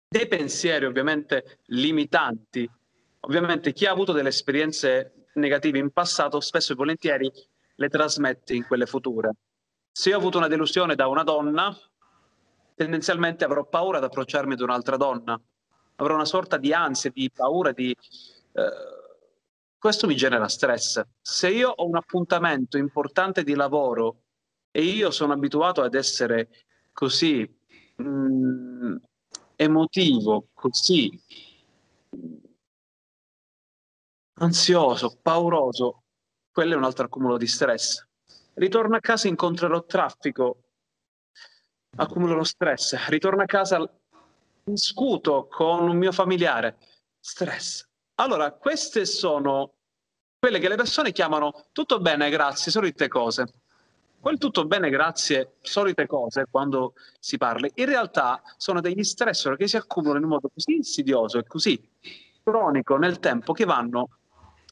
dei pensieri ovviamente limitanti. Ovviamente chi ha avuto delle esperienze negative in passato spesso e volentieri le trasmette in quelle future. Se io ho avuto una delusione da una donna, tendenzialmente avrò paura ad approcciarmi ad un'altra donna, avrò una sorta di ansia, di paura, di... Eh, questo mi genera stress. Se io ho un appuntamento importante di lavoro e io sono abituato ad essere così mh, mm, emotivo, così ansioso, pauroso, quello è un altro accumulo di stress. Ritorno a casa, incontrerò traffico, accumulerò stress. Ritorno a casa, discuto con un mio familiare, stress. Allora, queste sono quelle che le persone chiamano tutto bene, grazie, solite cose. Quel tutto bene, grazie, solite cose, quando si parla, in realtà sono degli stressor che si accumulano in modo così insidioso e così cronico nel tempo che vanno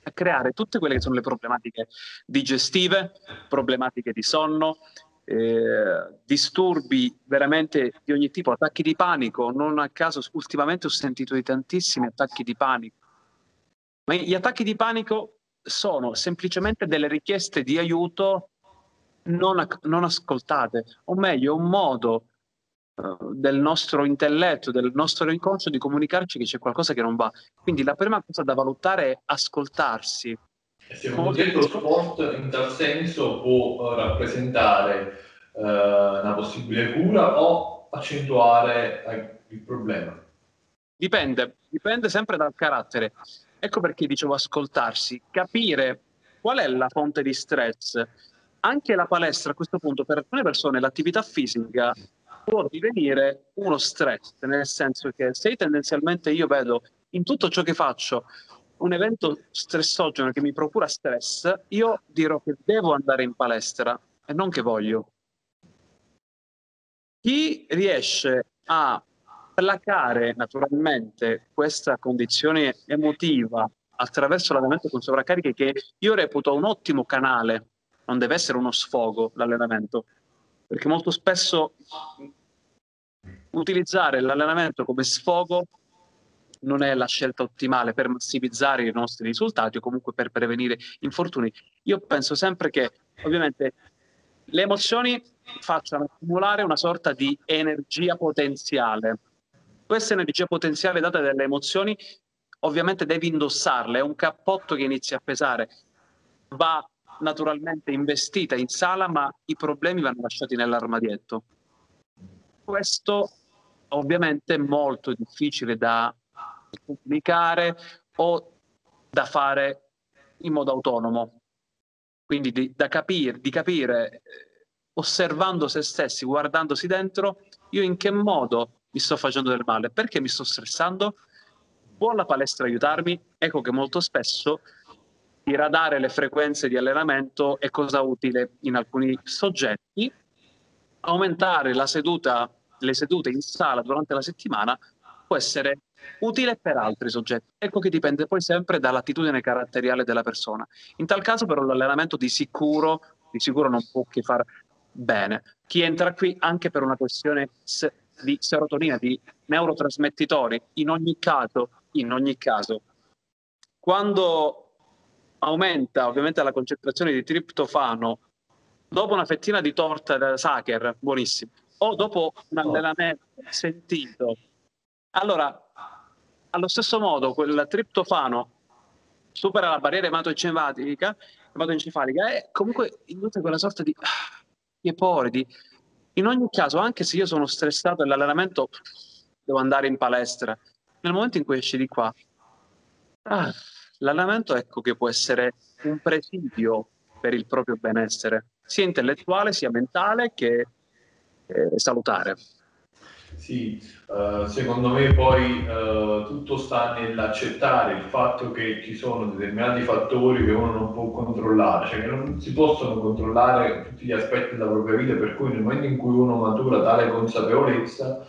a creare tutte quelle che sono le problematiche digestive, problematiche di sonno, eh, disturbi veramente di ogni tipo, attacchi di panico. Non a caso ultimamente ho sentito di tantissimi attacchi di panico. Ma gli attacchi di panico sono semplicemente delle richieste di aiuto non, non ascoltate, o meglio, un modo del nostro intelletto, del nostro inconscio di comunicarci che c'è qualcosa che non va. Quindi la prima cosa da valutare è ascoltarsi. E secondo te lo sport in tal senso può uh, rappresentare uh, una possibile cura o accentuare il problema? Dipende, dipende sempre dal carattere. Ecco perché dicevo ascoltarsi, capire qual è la fonte di stress. Anche la palestra a questo punto per alcune persone l'attività fisica può divenire uno stress, nel senso che se tendenzialmente io vedo in tutto ciò che faccio un evento stressogeno che mi procura stress, io dirò che devo andare in palestra e non che voglio. Chi riesce a placare naturalmente questa condizione emotiva attraverso l'allenamento con sovraccariche che io reputo un ottimo canale, non deve essere uno sfogo l'allenamento, perché molto spesso utilizzare l'allenamento come sfogo non è la scelta ottimale per massimizzare i nostri risultati o comunque per prevenire infortuni. Io penso sempre che ovviamente le emozioni facciano accumulare una sorta di energia potenziale. Questa energia potenziale data dalle emozioni, ovviamente devi indossarla, è un cappotto che inizia a pesare, va naturalmente investita in sala, ma i problemi vanno lasciati nell'armadietto. Questo ovviamente è molto difficile da pubblicare o da fare in modo autonomo. Quindi di, da capire, di capire, eh, osservando se stessi, guardandosi dentro, io in che modo mi sto facendo del male, perché mi sto stressando, può la palestra aiutarmi? Ecco che molto spesso diradare le frequenze di allenamento è cosa utile in alcuni soggetti, aumentare la seduta, le sedute in sala durante la settimana può essere utile per altri soggetti. Ecco che dipende poi sempre dall'attitudine caratteriale della persona. In tal caso però l'allenamento di sicuro, di sicuro non può che far bene. Chi entra qui anche per una questione di serotonina, di neurotrasmettitori, in ogni caso, in ogni caso, quando aumenta ovviamente la concentrazione di triptofano dopo una fettina di torta da Sacher, buonissimo, o dopo un allenamento sentito, allora allo stesso modo quel triptofano supera la barriera ematoencefalica, ematoencefalica e comunque induce quella sorta di piepore, di... in ogni caso, anche se io sono stressato e l'allenamento devo andare in palestra, nel momento in cui esci di qua, ah, l'allenamento ecco che può essere un presidio per il proprio benessere, sia intellettuale, sia mentale che eh, salutare. Sì, uh, secondo me poi uh, tutto sta nell'accettare il fatto che ci sono determinati fattori che uno non può controllare, cioè che non si possono controllare tutti gli aspetti della propria vita, per cui nel momento in cui uno matura tale consapevolezza,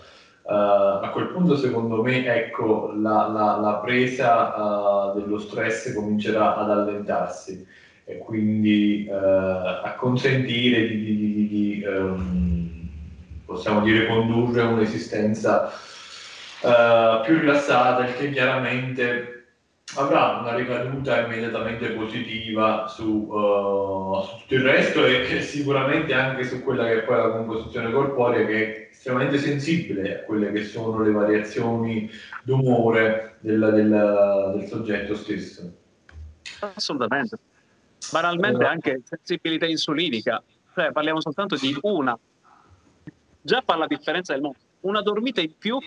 uh, a quel punto secondo me ecco, la, la, la presa dello stress comincerà ad allentarsi e quindi a consentire di, di, di, di um, possiamo dire, condurre un'esistenza uh, più rilassata, il che chiaramente avrà una ricaduta immediatamente positiva su, uh, su, tutto il resto e sicuramente anche su quella che è poi la composizione corporea che è estremamente sensibile a quelle che sono le variazioni d'umore del, del, del soggetto stesso. Assolutamente. Banalmente anche sensibilità insulinica, cioè parliamo soltanto di una già fa la differenza del mondo. Una dormita in più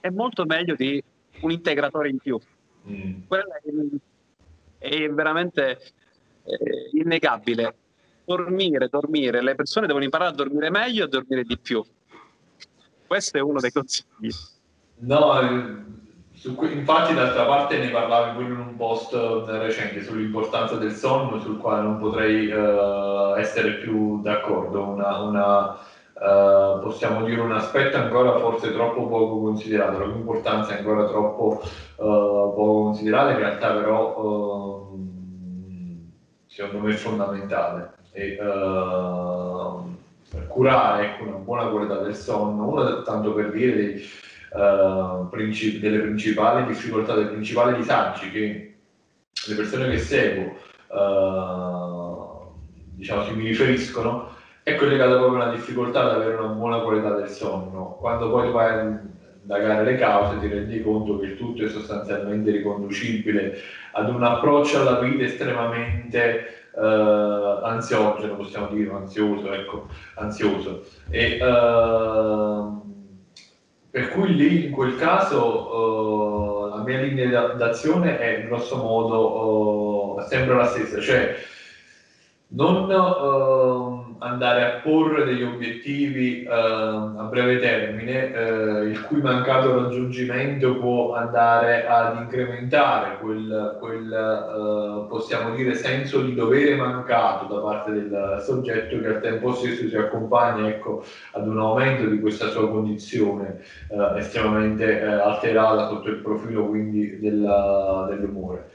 è molto meglio di un integratore in più. Mm. Quella è, è veramente eh, innegabile. Dormire, dormire, le persone devono imparare a dormire meglio e a dormire di più. Questo è uno dei consigli. No, eh, infatti d'altra parte ne parlavi pure in un post recente sull'importanza del sonno, sul quale non potrei uh, essere più d'accordo. Una, una Uh, possiamo dire un aspetto ancora forse troppo poco considerato, la importanza è ancora troppo uh, poco considerata, in realtà però uh, secondo me è fondamentale. E, per curare ecco, una buona qualità del sonno, una tanto per dire dei, principi, delle principali difficoltà, dei principali disagi che le persone che seguo diciamo, si mi riferiscono è collegata proprio alla difficoltà ad avere una buona qualità del sonno. Quando poi vai a indagare le cause ti rendi conto che il tutto è sostanzialmente riconducibile ad un approccio alla vita estremamente eh, ansiogeno, possiamo dire, ansioso, ecco, ansioso. E, eh, per cui lì in quel caso eh, la mia linea d'azione è grosso modo eh, sempre la stessa, cioè non uh, andare a porre degli obiettivi uh, a breve termine, uh, il cui mancato raggiungimento può andare ad incrementare quel, quel possiamo dire, senso di dovere mancato da parte del soggetto che al tempo stesso si accompagna ecco, ad un aumento di questa sua condizione estremamente alterata sotto il profilo quindi della, dell'umore.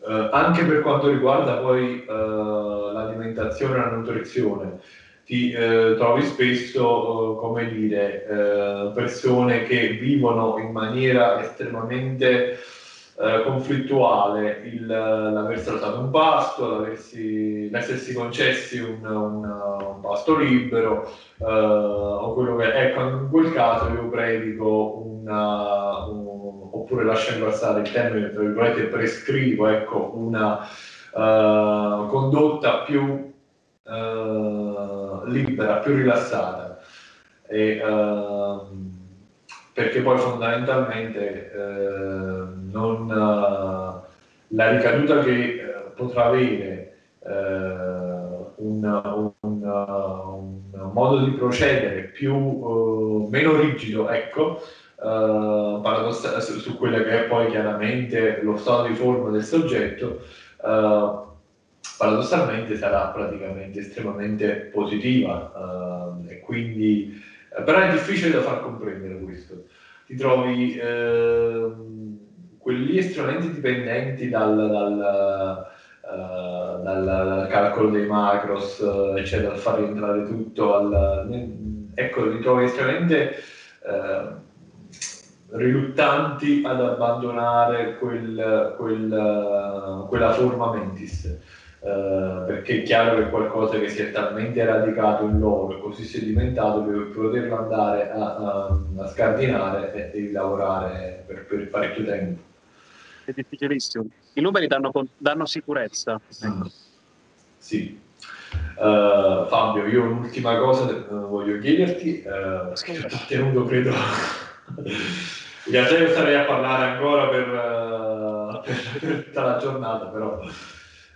Uh, anche per quanto riguarda poi uh, l'alimentazione e la nutrizione, ti uh, trovi spesso, come dire, persone che vivono in maniera estremamente eh, conflittuale il, l'aver saltato un pasto, l'aversi, l'essersi concessi un, un, un pasto libero, eh, o quello che ecco, in quel caso io predico una, un, oppure lasciando passare il termine, tra virgolette, prescrivo ecco, una uh, condotta più uh, libera, più rilassata. E, uh, perché poi fondamentalmente eh, non, uh, la ricaduta che uh, potrà avere uh, un, un, un, modo di procedere più, meno rigido, ecco, paradossa- su, su quello che è poi chiaramente lo stato di forma del soggetto, paradossalmente sarà praticamente estremamente positiva e quindi però è difficile da far comprendere questo. Ti trovi eh, quelli estremamente dipendenti dal, dal, uh, dal, dal, calcolo dei macros, eccetera, dal far rientrare tutto, al, ecco, li trovi estremamente eh, riluttanti ad abbandonare quel, quel, quella forma mentis. Uh, perché è chiaro che qualcosa che si è talmente radicato in loro e così sedimentato che per poterlo andare a, a, a scardinare e devi lavorare per, per, parecchio tempo. È difficilissimo. I numeri danno, danno sicurezza. Mm. Sì. Uh, Fabio, io un'ultima cosa uh, voglio chiederti, uh, tenuto credo in realtà io starei a parlare ancora per, per tutta la giornata, però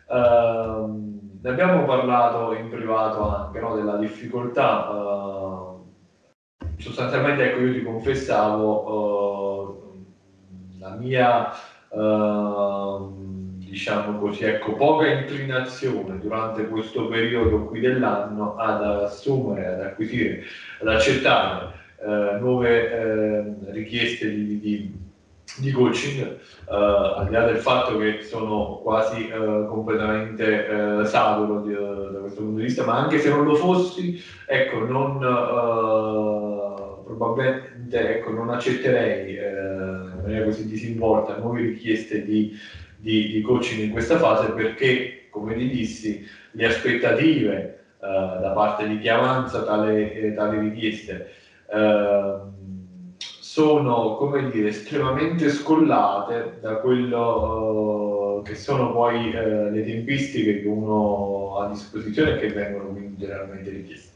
Uh, ne abbiamo parlato in privato anche no, della difficoltà. Uh, sostanzialmente, ecco, io ti confessavo uh, la mia, ehm, diciamo così, ecco, poca inclinazione durante questo periodo qui dell'anno ad assumere, ad acquisire, ad accettare eh, nuove ehm, richieste di, di di coaching, uh, al di là del fatto che sono quasi uh, completamente uh, saturo di, da questo punto di vista, ma anche se non lo fossi, ecco, non, probabilmente ecco, non accetterei in maniera così disinvolta nuove richieste di, di, di, coaching in questa fase perché, come ti dissi, le aspettative da parte di chi avanza tale, tale richieste sono, come dire, estremamente scollate da quello uh, che sono poi uh, le tempistiche che uno ha a disposizione e che vengono quindi generalmente richieste.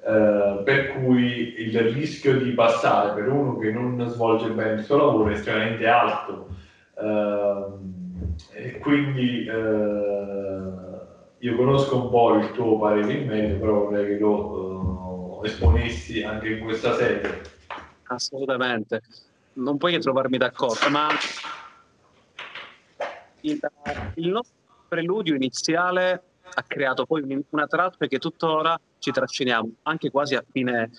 Uh, per cui il rischio di passare per uno che non svolge bene il suo lavoro è estremamente alto ehm, e quindi io conosco un po' il tuo parere in merito, però vorrei che lo esponessi anche in questa sede Assolutamente, non puoi trovarmi d'accordo, ma il, il nostro preludio iniziale ha creato poi una trappola che tuttora ci trasciniamo, anche quasi a fine,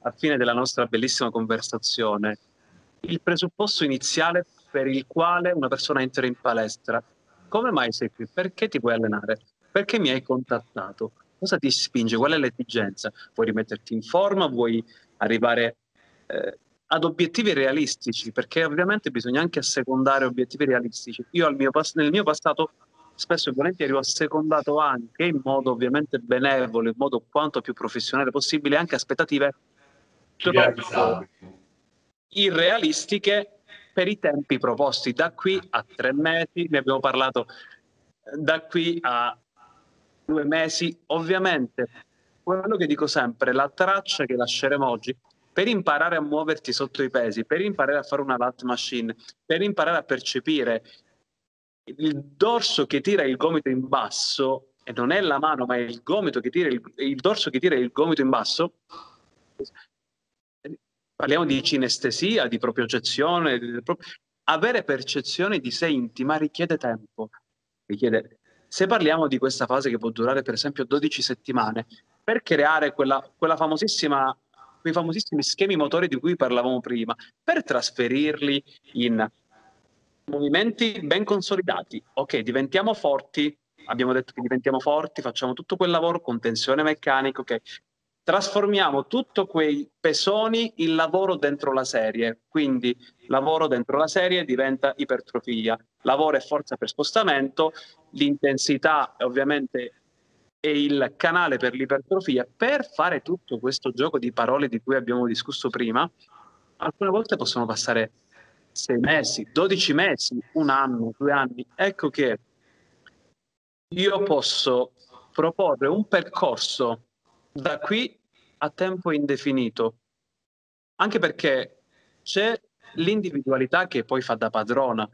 a fine della nostra bellissima conversazione. Il presupposto iniziale per il quale una persona entra in palestra. Come mai sei qui? Perché ti vuoi allenare? Perché mi hai contattato? Cosa ti spinge? Qual è l'esigenza? Vuoi rimetterti in forma? Vuoi arrivare eh, ad obiettivi realistici, perché ovviamente bisogna anche assecondare obiettivi realistici. Io mio nel mio passato spesso e volentieri ho assecondato anche in modo ovviamente benevolo, in modo quanto più professionale possibile, anche aspettative troppo irrealistiche per i tempi proposti. Da qui a tre mesi, ne abbiamo parlato, da qui a due mesi, ovviamente quello che dico sempre, la traccia che lasceremo oggi per imparare a muoverti sotto i pesi, per imparare a fare una lat machine, per imparare a percepire il dorso che tira il gomito in basso, e non è la mano, ma è il gomito che tira il, il dorso che tira il gomito in basso. Parliamo di cinestesia, di propiocezione. Di, avere percezione di sé intima richiede tempo. Richiede... Se parliamo di questa fase che può durare per esempio 12 settimane, per creare quella, quella famosissima quei famosissimi schemi motori di cui parlavamo prima, per trasferirli in movimenti ben consolidati. Ok, diventiamo forti, abbiamo detto che diventiamo forti, facciamo tutto quel lavoro con tensione meccanica, ok. trasformiamo tutto quei pesoni in lavoro dentro la serie. Quindi lavoro dentro la serie diventa ipertrofia, lavoro è forza per spostamento, l'intensità ovviamente è il canale per l'ipertrofia. Per fare tutto questo gioco di parole di cui abbiamo discusso prima, alcune volte possono passare sei mesi, dodici mesi, un anno, due anni. Ecco che io posso proporre un percorso da qui a tempo indefinito, anche perché c'è l'individualità che poi fa da padrona.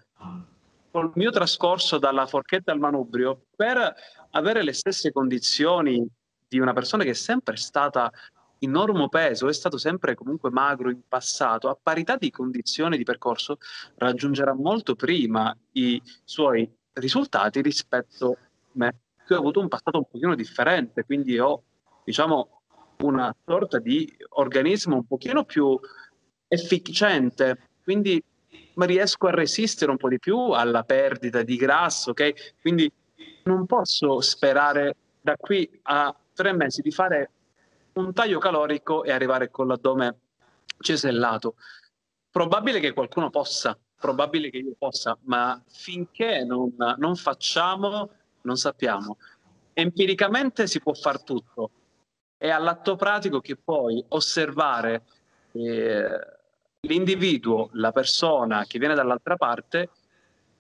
Col mio trascorso dalla forchetta al manubrio, per avere le stesse condizioni di una persona che è sempre stata enorme peso, è stato sempre comunque magro in passato, a parità di condizioni di percorso raggiungerà molto prima i suoi risultati rispetto a me, che ho avuto un passato un pochino differente, quindi ho, diciamo, una sorta di organismo un pochino più efficiente, quindi riesco a resistere un po' di più alla perdita di grasso, ok? Quindi non posso sperare da qui a tre mesi di fare un taglio calorico e arrivare con l'addome cesellato. Probabile che qualcuno possa, probabile che io possa, ma finché non, non facciamo, non sappiamo. Empiricamente si può fare tutto. È all'atto pratico che poi osservare eh, l'individuo, la persona che viene dall'altra parte,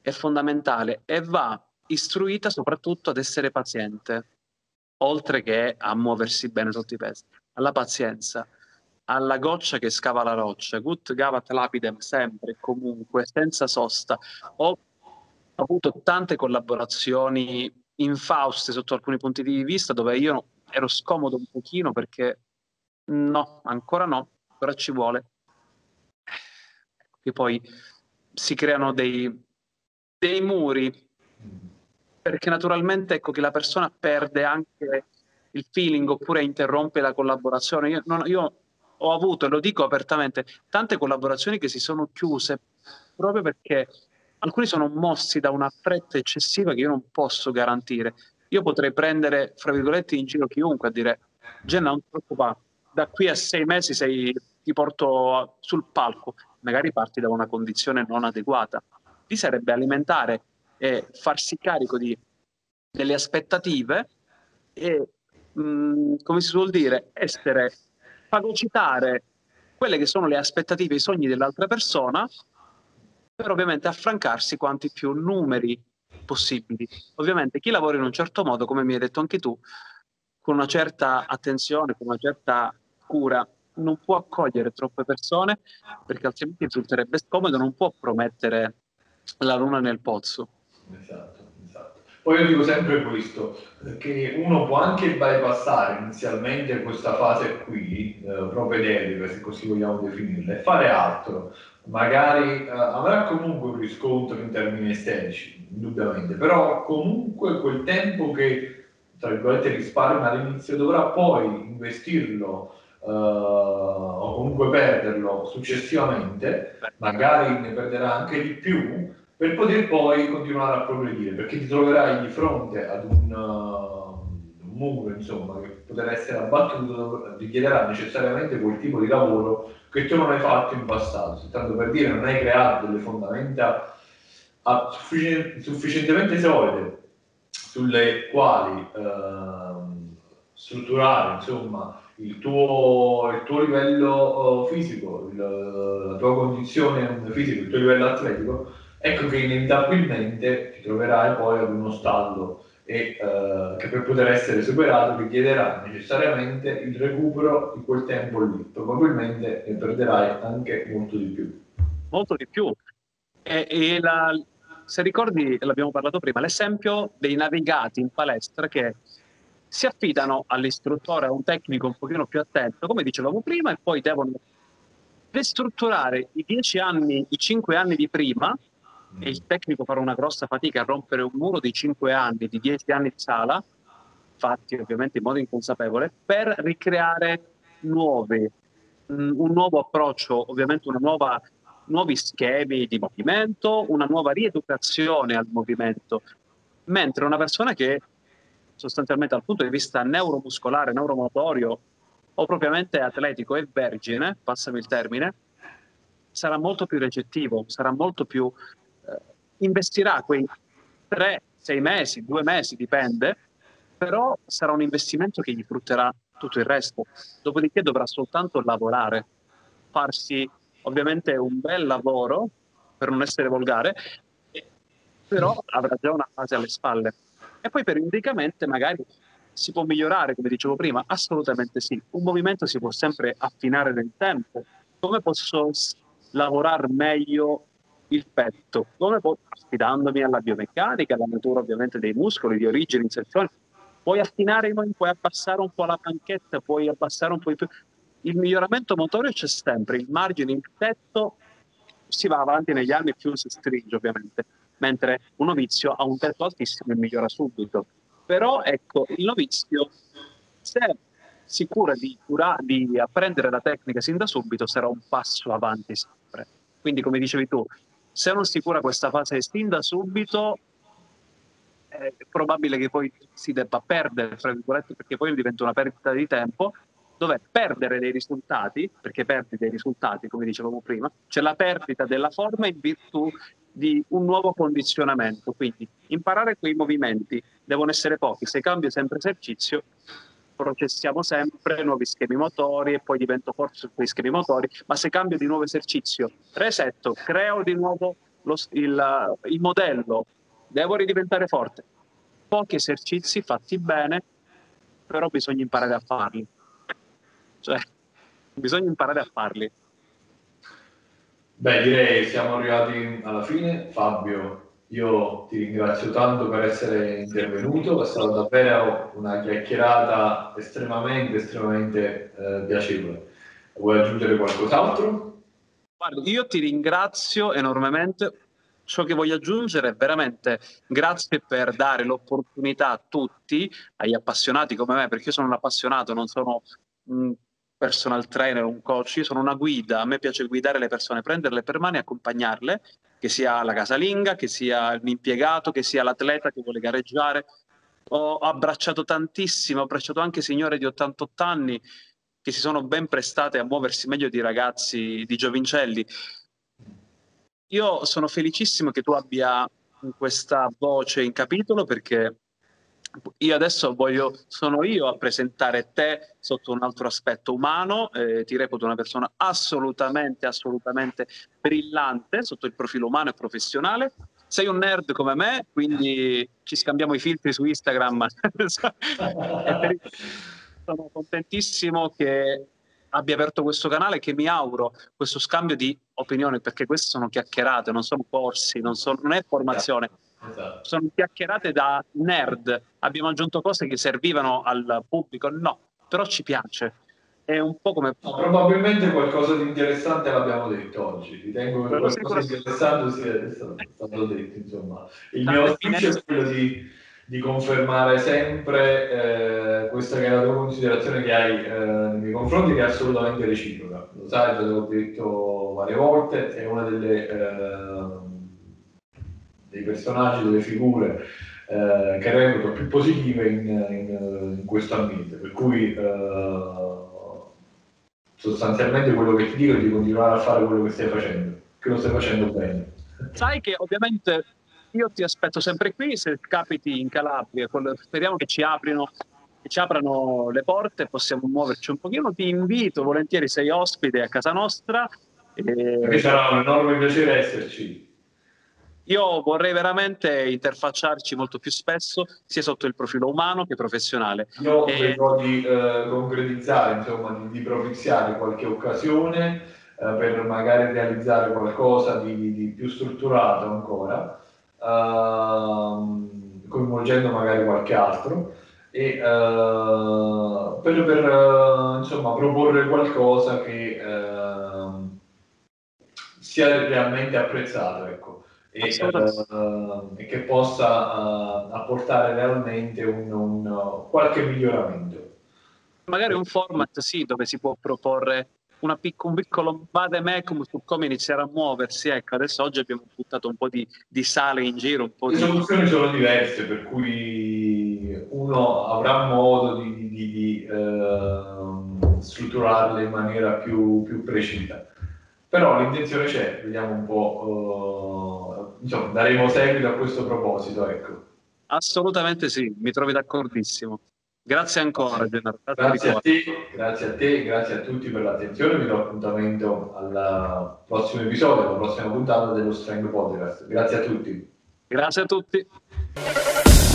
è fondamentale e va istruita soprattutto ad essere paziente oltre che a muoversi bene sotto i pesi, alla pazienza, alla goccia che scava la roccia, gut gavat lapidem sempre e comunque, senza sosta. Ho avuto tante collaborazioni infauste sotto alcuni punti di vista dove io ero scomodo un pochino perché no, ancora no, però ci vuole. E poi si creano dei, dei muri perché naturalmente ecco che la persona perde anche il feeling oppure interrompe la collaborazione. Io, non, io ho avuto, e lo dico apertamente, tante collaborazioni che si sono chiuse proprio perché alcuni sono mossi da una fretta eccessiva che io non posso garantire. Io potrei prendere, fra virgolette, in giro chiunque a dire Genna, non ti preoccupare, da qui a sei mesi sei, ti porto sul palco. Magari parti da una condizione non adeguata. Lì sarebbe alimentare e farsi carico di, delle aspettative e, mh, mm, come si suol dire, essere, fagocitare quelle che sono le aspettative, i sogni dell'altra persona, per ovviamente affrancarsi quanti più numeri possibili. Ovviamente chi lavora in un certo modo, come mi hai detto anche tu, con una certa attenzione, con una certa cura, non può accogliere troppe persone perché altrimenti risulterebbe scomodo, non può promettere la luna nel pozzo. Esatto, esatto. Poi io dico sempre questo, che uno può anche bypassare inizialmente questa fase qui, eh, propedeutica, se così vogliamo definirla, e fare altro. Magari eh, avrà comunque un riscontro in termini estetici, indubbiamente, però comunque quel tempo che, tra virgolette, risparmia all'inizio dovrà poi investirlo Uh, o comunque perderlo successivamente, magari ne perderà anche di più, per poter poi continuare a progredire, perché ti troverai di fronte ad un, uh, un muro, insomma, che potrà essere abbattuto, richiederà necessariamente quel tipo di lavoro che tu non hai fatto in passato. Tanto per dire, non hai creato delle fondamenta suffic- sufficientemente solide sulle quali uh, strutturare, insomma, il tuo, il tuo livello uh, fisico, il, la tua condizione fisica, il tuo livello atletico ecco che inevitabilmente ti troverai poi ad uno stallo e uh, che per poter essere superato richiederà necessariamente il recupero di quel tempo lì. Probabilmente ne perderai anche molto di più. Molto di più. E, e la, se ricordi, l'abbiamo parlato prima, l'esempio dei navigati in palestra che si affidano all'istruttore, a un tecnico un pochino più attento, come dicevamo prima, e poi devono ristrutturare i dieci anni, i cinque anni di prima e il tecnico farà una grossa fatica a rompere un muro di 5 anni, di 10 anni di sala, fatti ovviamente in modo inconsapevole, per ricreare nuovi, un nuovo approccio, ovviamente una nuova, nuovi schemi di movimento, una nuova rieducazione al movimento, mentre una persona che sostanzialmente dal punto di vista neuromuscolare, neuromotorio, o propriamente atletico e vergine, passami il termine, sarà molto più recettivo, sarà molto più... Eh, investirà quei tre, sei mesi, due mesi, dipende, però sarà un investimento che gli frutterà tutto il resto. Dopodiché dovrà soltanto lavorare, farsi ovviamente un bel lavoro, per non essere volgare, però avrà già una fase alle spalle. E poi periodicamente magari si può migliorare, come dicevo prima? Assolutamente sì. Un movimento si può sempre affinare nel tempo. Come posso lavorare meglio il petto? Come posso, affidandomi alla biomeccanica, alla natura ovviamente dei muscoli, di origine, inserzione, puoi affinare, puoi abbassare un po' la panchetta, puoi abbassare un po' di più. Il miglioramento motorio c'è sempre, il margine, il tetto si va avanti negli anni più si stringe ovviamente, mentre un novizio ha un tetto altissimo e migliora subito. Però ecco, il novizio, se si cura di, cura, di apprendere la tecnica sin da subito, sarà un passo avanti sempre. Quindi, come dicevi tu, se non si cura questa fase sin da subito, è probabile che poi si debba perdere, fra virgolette, perché poi diventa una perdita di tempo, dove perdere dei risultati, perché perdi dei risultati, come dicevamo prima, c'è la perdita della forma in virtù di un nuovo condizionamento. Quindi imparare quei movimenti devono essere pochi. Se cambio sempre esercizio, processiamo sempre nuovi schemi motori e poi divento forte su quei schemi motori, ma se cambio di nuovo esercizio, resetto, creo di nuovo lo, il, il modello, devo ridiventare forte. Pochi esercizi fatti bene, però bisogna imparare a farli. Cioè, bisogna imparare a farli. Beh, direi siamo arrivati alla fine. Fabio, io ti ringrazio tanto per essere intervenuto, è stata davvero una chiacchierata estremamente, estremamente eh, piacevole. Vuoi aggiungere qualcos'altro? Guarda, io ti ringrazio enormemente ciò che voglio aggiungere è veramente grazie per dare l'opportunità a tutti, agli appassionati come me, perché io sono un appassionato, non sono un personal trainer, un coach, io sono una guida, a me piace guidare le persone, prenderle per mano e accompagnarle, che sia la casalinga, che sia l'impiegato, che sia l'atleta che vuole gareggiare. Ho abbracciato tantissimo, ho abbracciato anche signore di 88 anni che si sono ben prestate a muoversi meglio di ragazzi di giovincelli. Io sono felicissimo che tu abbia questa voce in capitolo perché io adesso voglio, sono io a presentare te sotto un altro aspetto umano, eh, ti reputo una persona assolutamente, assolutamente brillante sotto il profilo umano e professionale. Sei un nerd come me, quindi ci scambiamo i filtri su Instagram. sono contentissimo che abbia aperto questo canale che mi auguro questo scambio di opinioni, perché queste sono chiacchierate, non sono corsi, non, sono, non è formazione. Esatto. Sono chiacchierate da nerd. Abbiamo aggiunto cose che servivano al pubblico? No, però ci piace. È un po' come. No, probabilmente qualcosa di interessante l'abbiamo detto oggi. Ritengo che qualcosa di interessante sia stato detto. Insomma, il mio auspicio è quello di di confermare sempre eh, questa che è la tua considerazione che hai eh, nei miei confronti, che è assolutamente reciproca. Lo sai, te l'ho detto varie volte, è una delle eh, dei personaggi, delle figure eh, che reputo più positive in, in, in questo ambiente. Per cui eh, sostanzialmente quello che ti dico è di continuare a fare quello che stai facendo, che lo stai facendo bene. Sai che ovviamente io ti aspetto sempre qui, se capiti in Calabria, speriamo che ci aprino che ci aprano le porte, possiamo muoverci un pochino. Ti invito volentieri, sei ospite a casa nostra. E... Mi sarà un enorme piacere esserci. Io vorrei veramente interfacciarci molto più spesso, sia sotto il profilo umano che professionale. Io e... credo di eh, concretizzare, insomma, di, di propiziare qualche occasione eh, per magari realizzare qualcosa di, di più strutturato ancora uh, coinvolgendo magari qualche altro e uh, per, per uh, insomma, proporre qualcosa che ehm, sia realmente apprezzato ecco, e, ehm, e, che possa apportare realmente un, un, qualche miglioramento. Magari un format sì, dove si può proporre pic- un piccolo vademecum su come iniziare a muoversi. Ecco, adesso oggi abbiamo buttato un po' di, di sale in giro. Un po Le di... soluzioni sono diverse, per cui uno avrà modo di, di, di, uh, strutturarle in maniera più, più precisa. Però l'intenzione c'è, vediamo un po', uh, insomma, daremo seguito a questo proposito, ecco. Assolutamente sì, mi trovi d'accordissimo. Grazie ancora, Gennaro. Grazie a te, grazie a te, grazie a tutti per l'attenzione. Vi do appuntamento al prossimo episodio, alla prossima puntata dello Strength Podcast. Grazie a tutti. Grazie a tutti.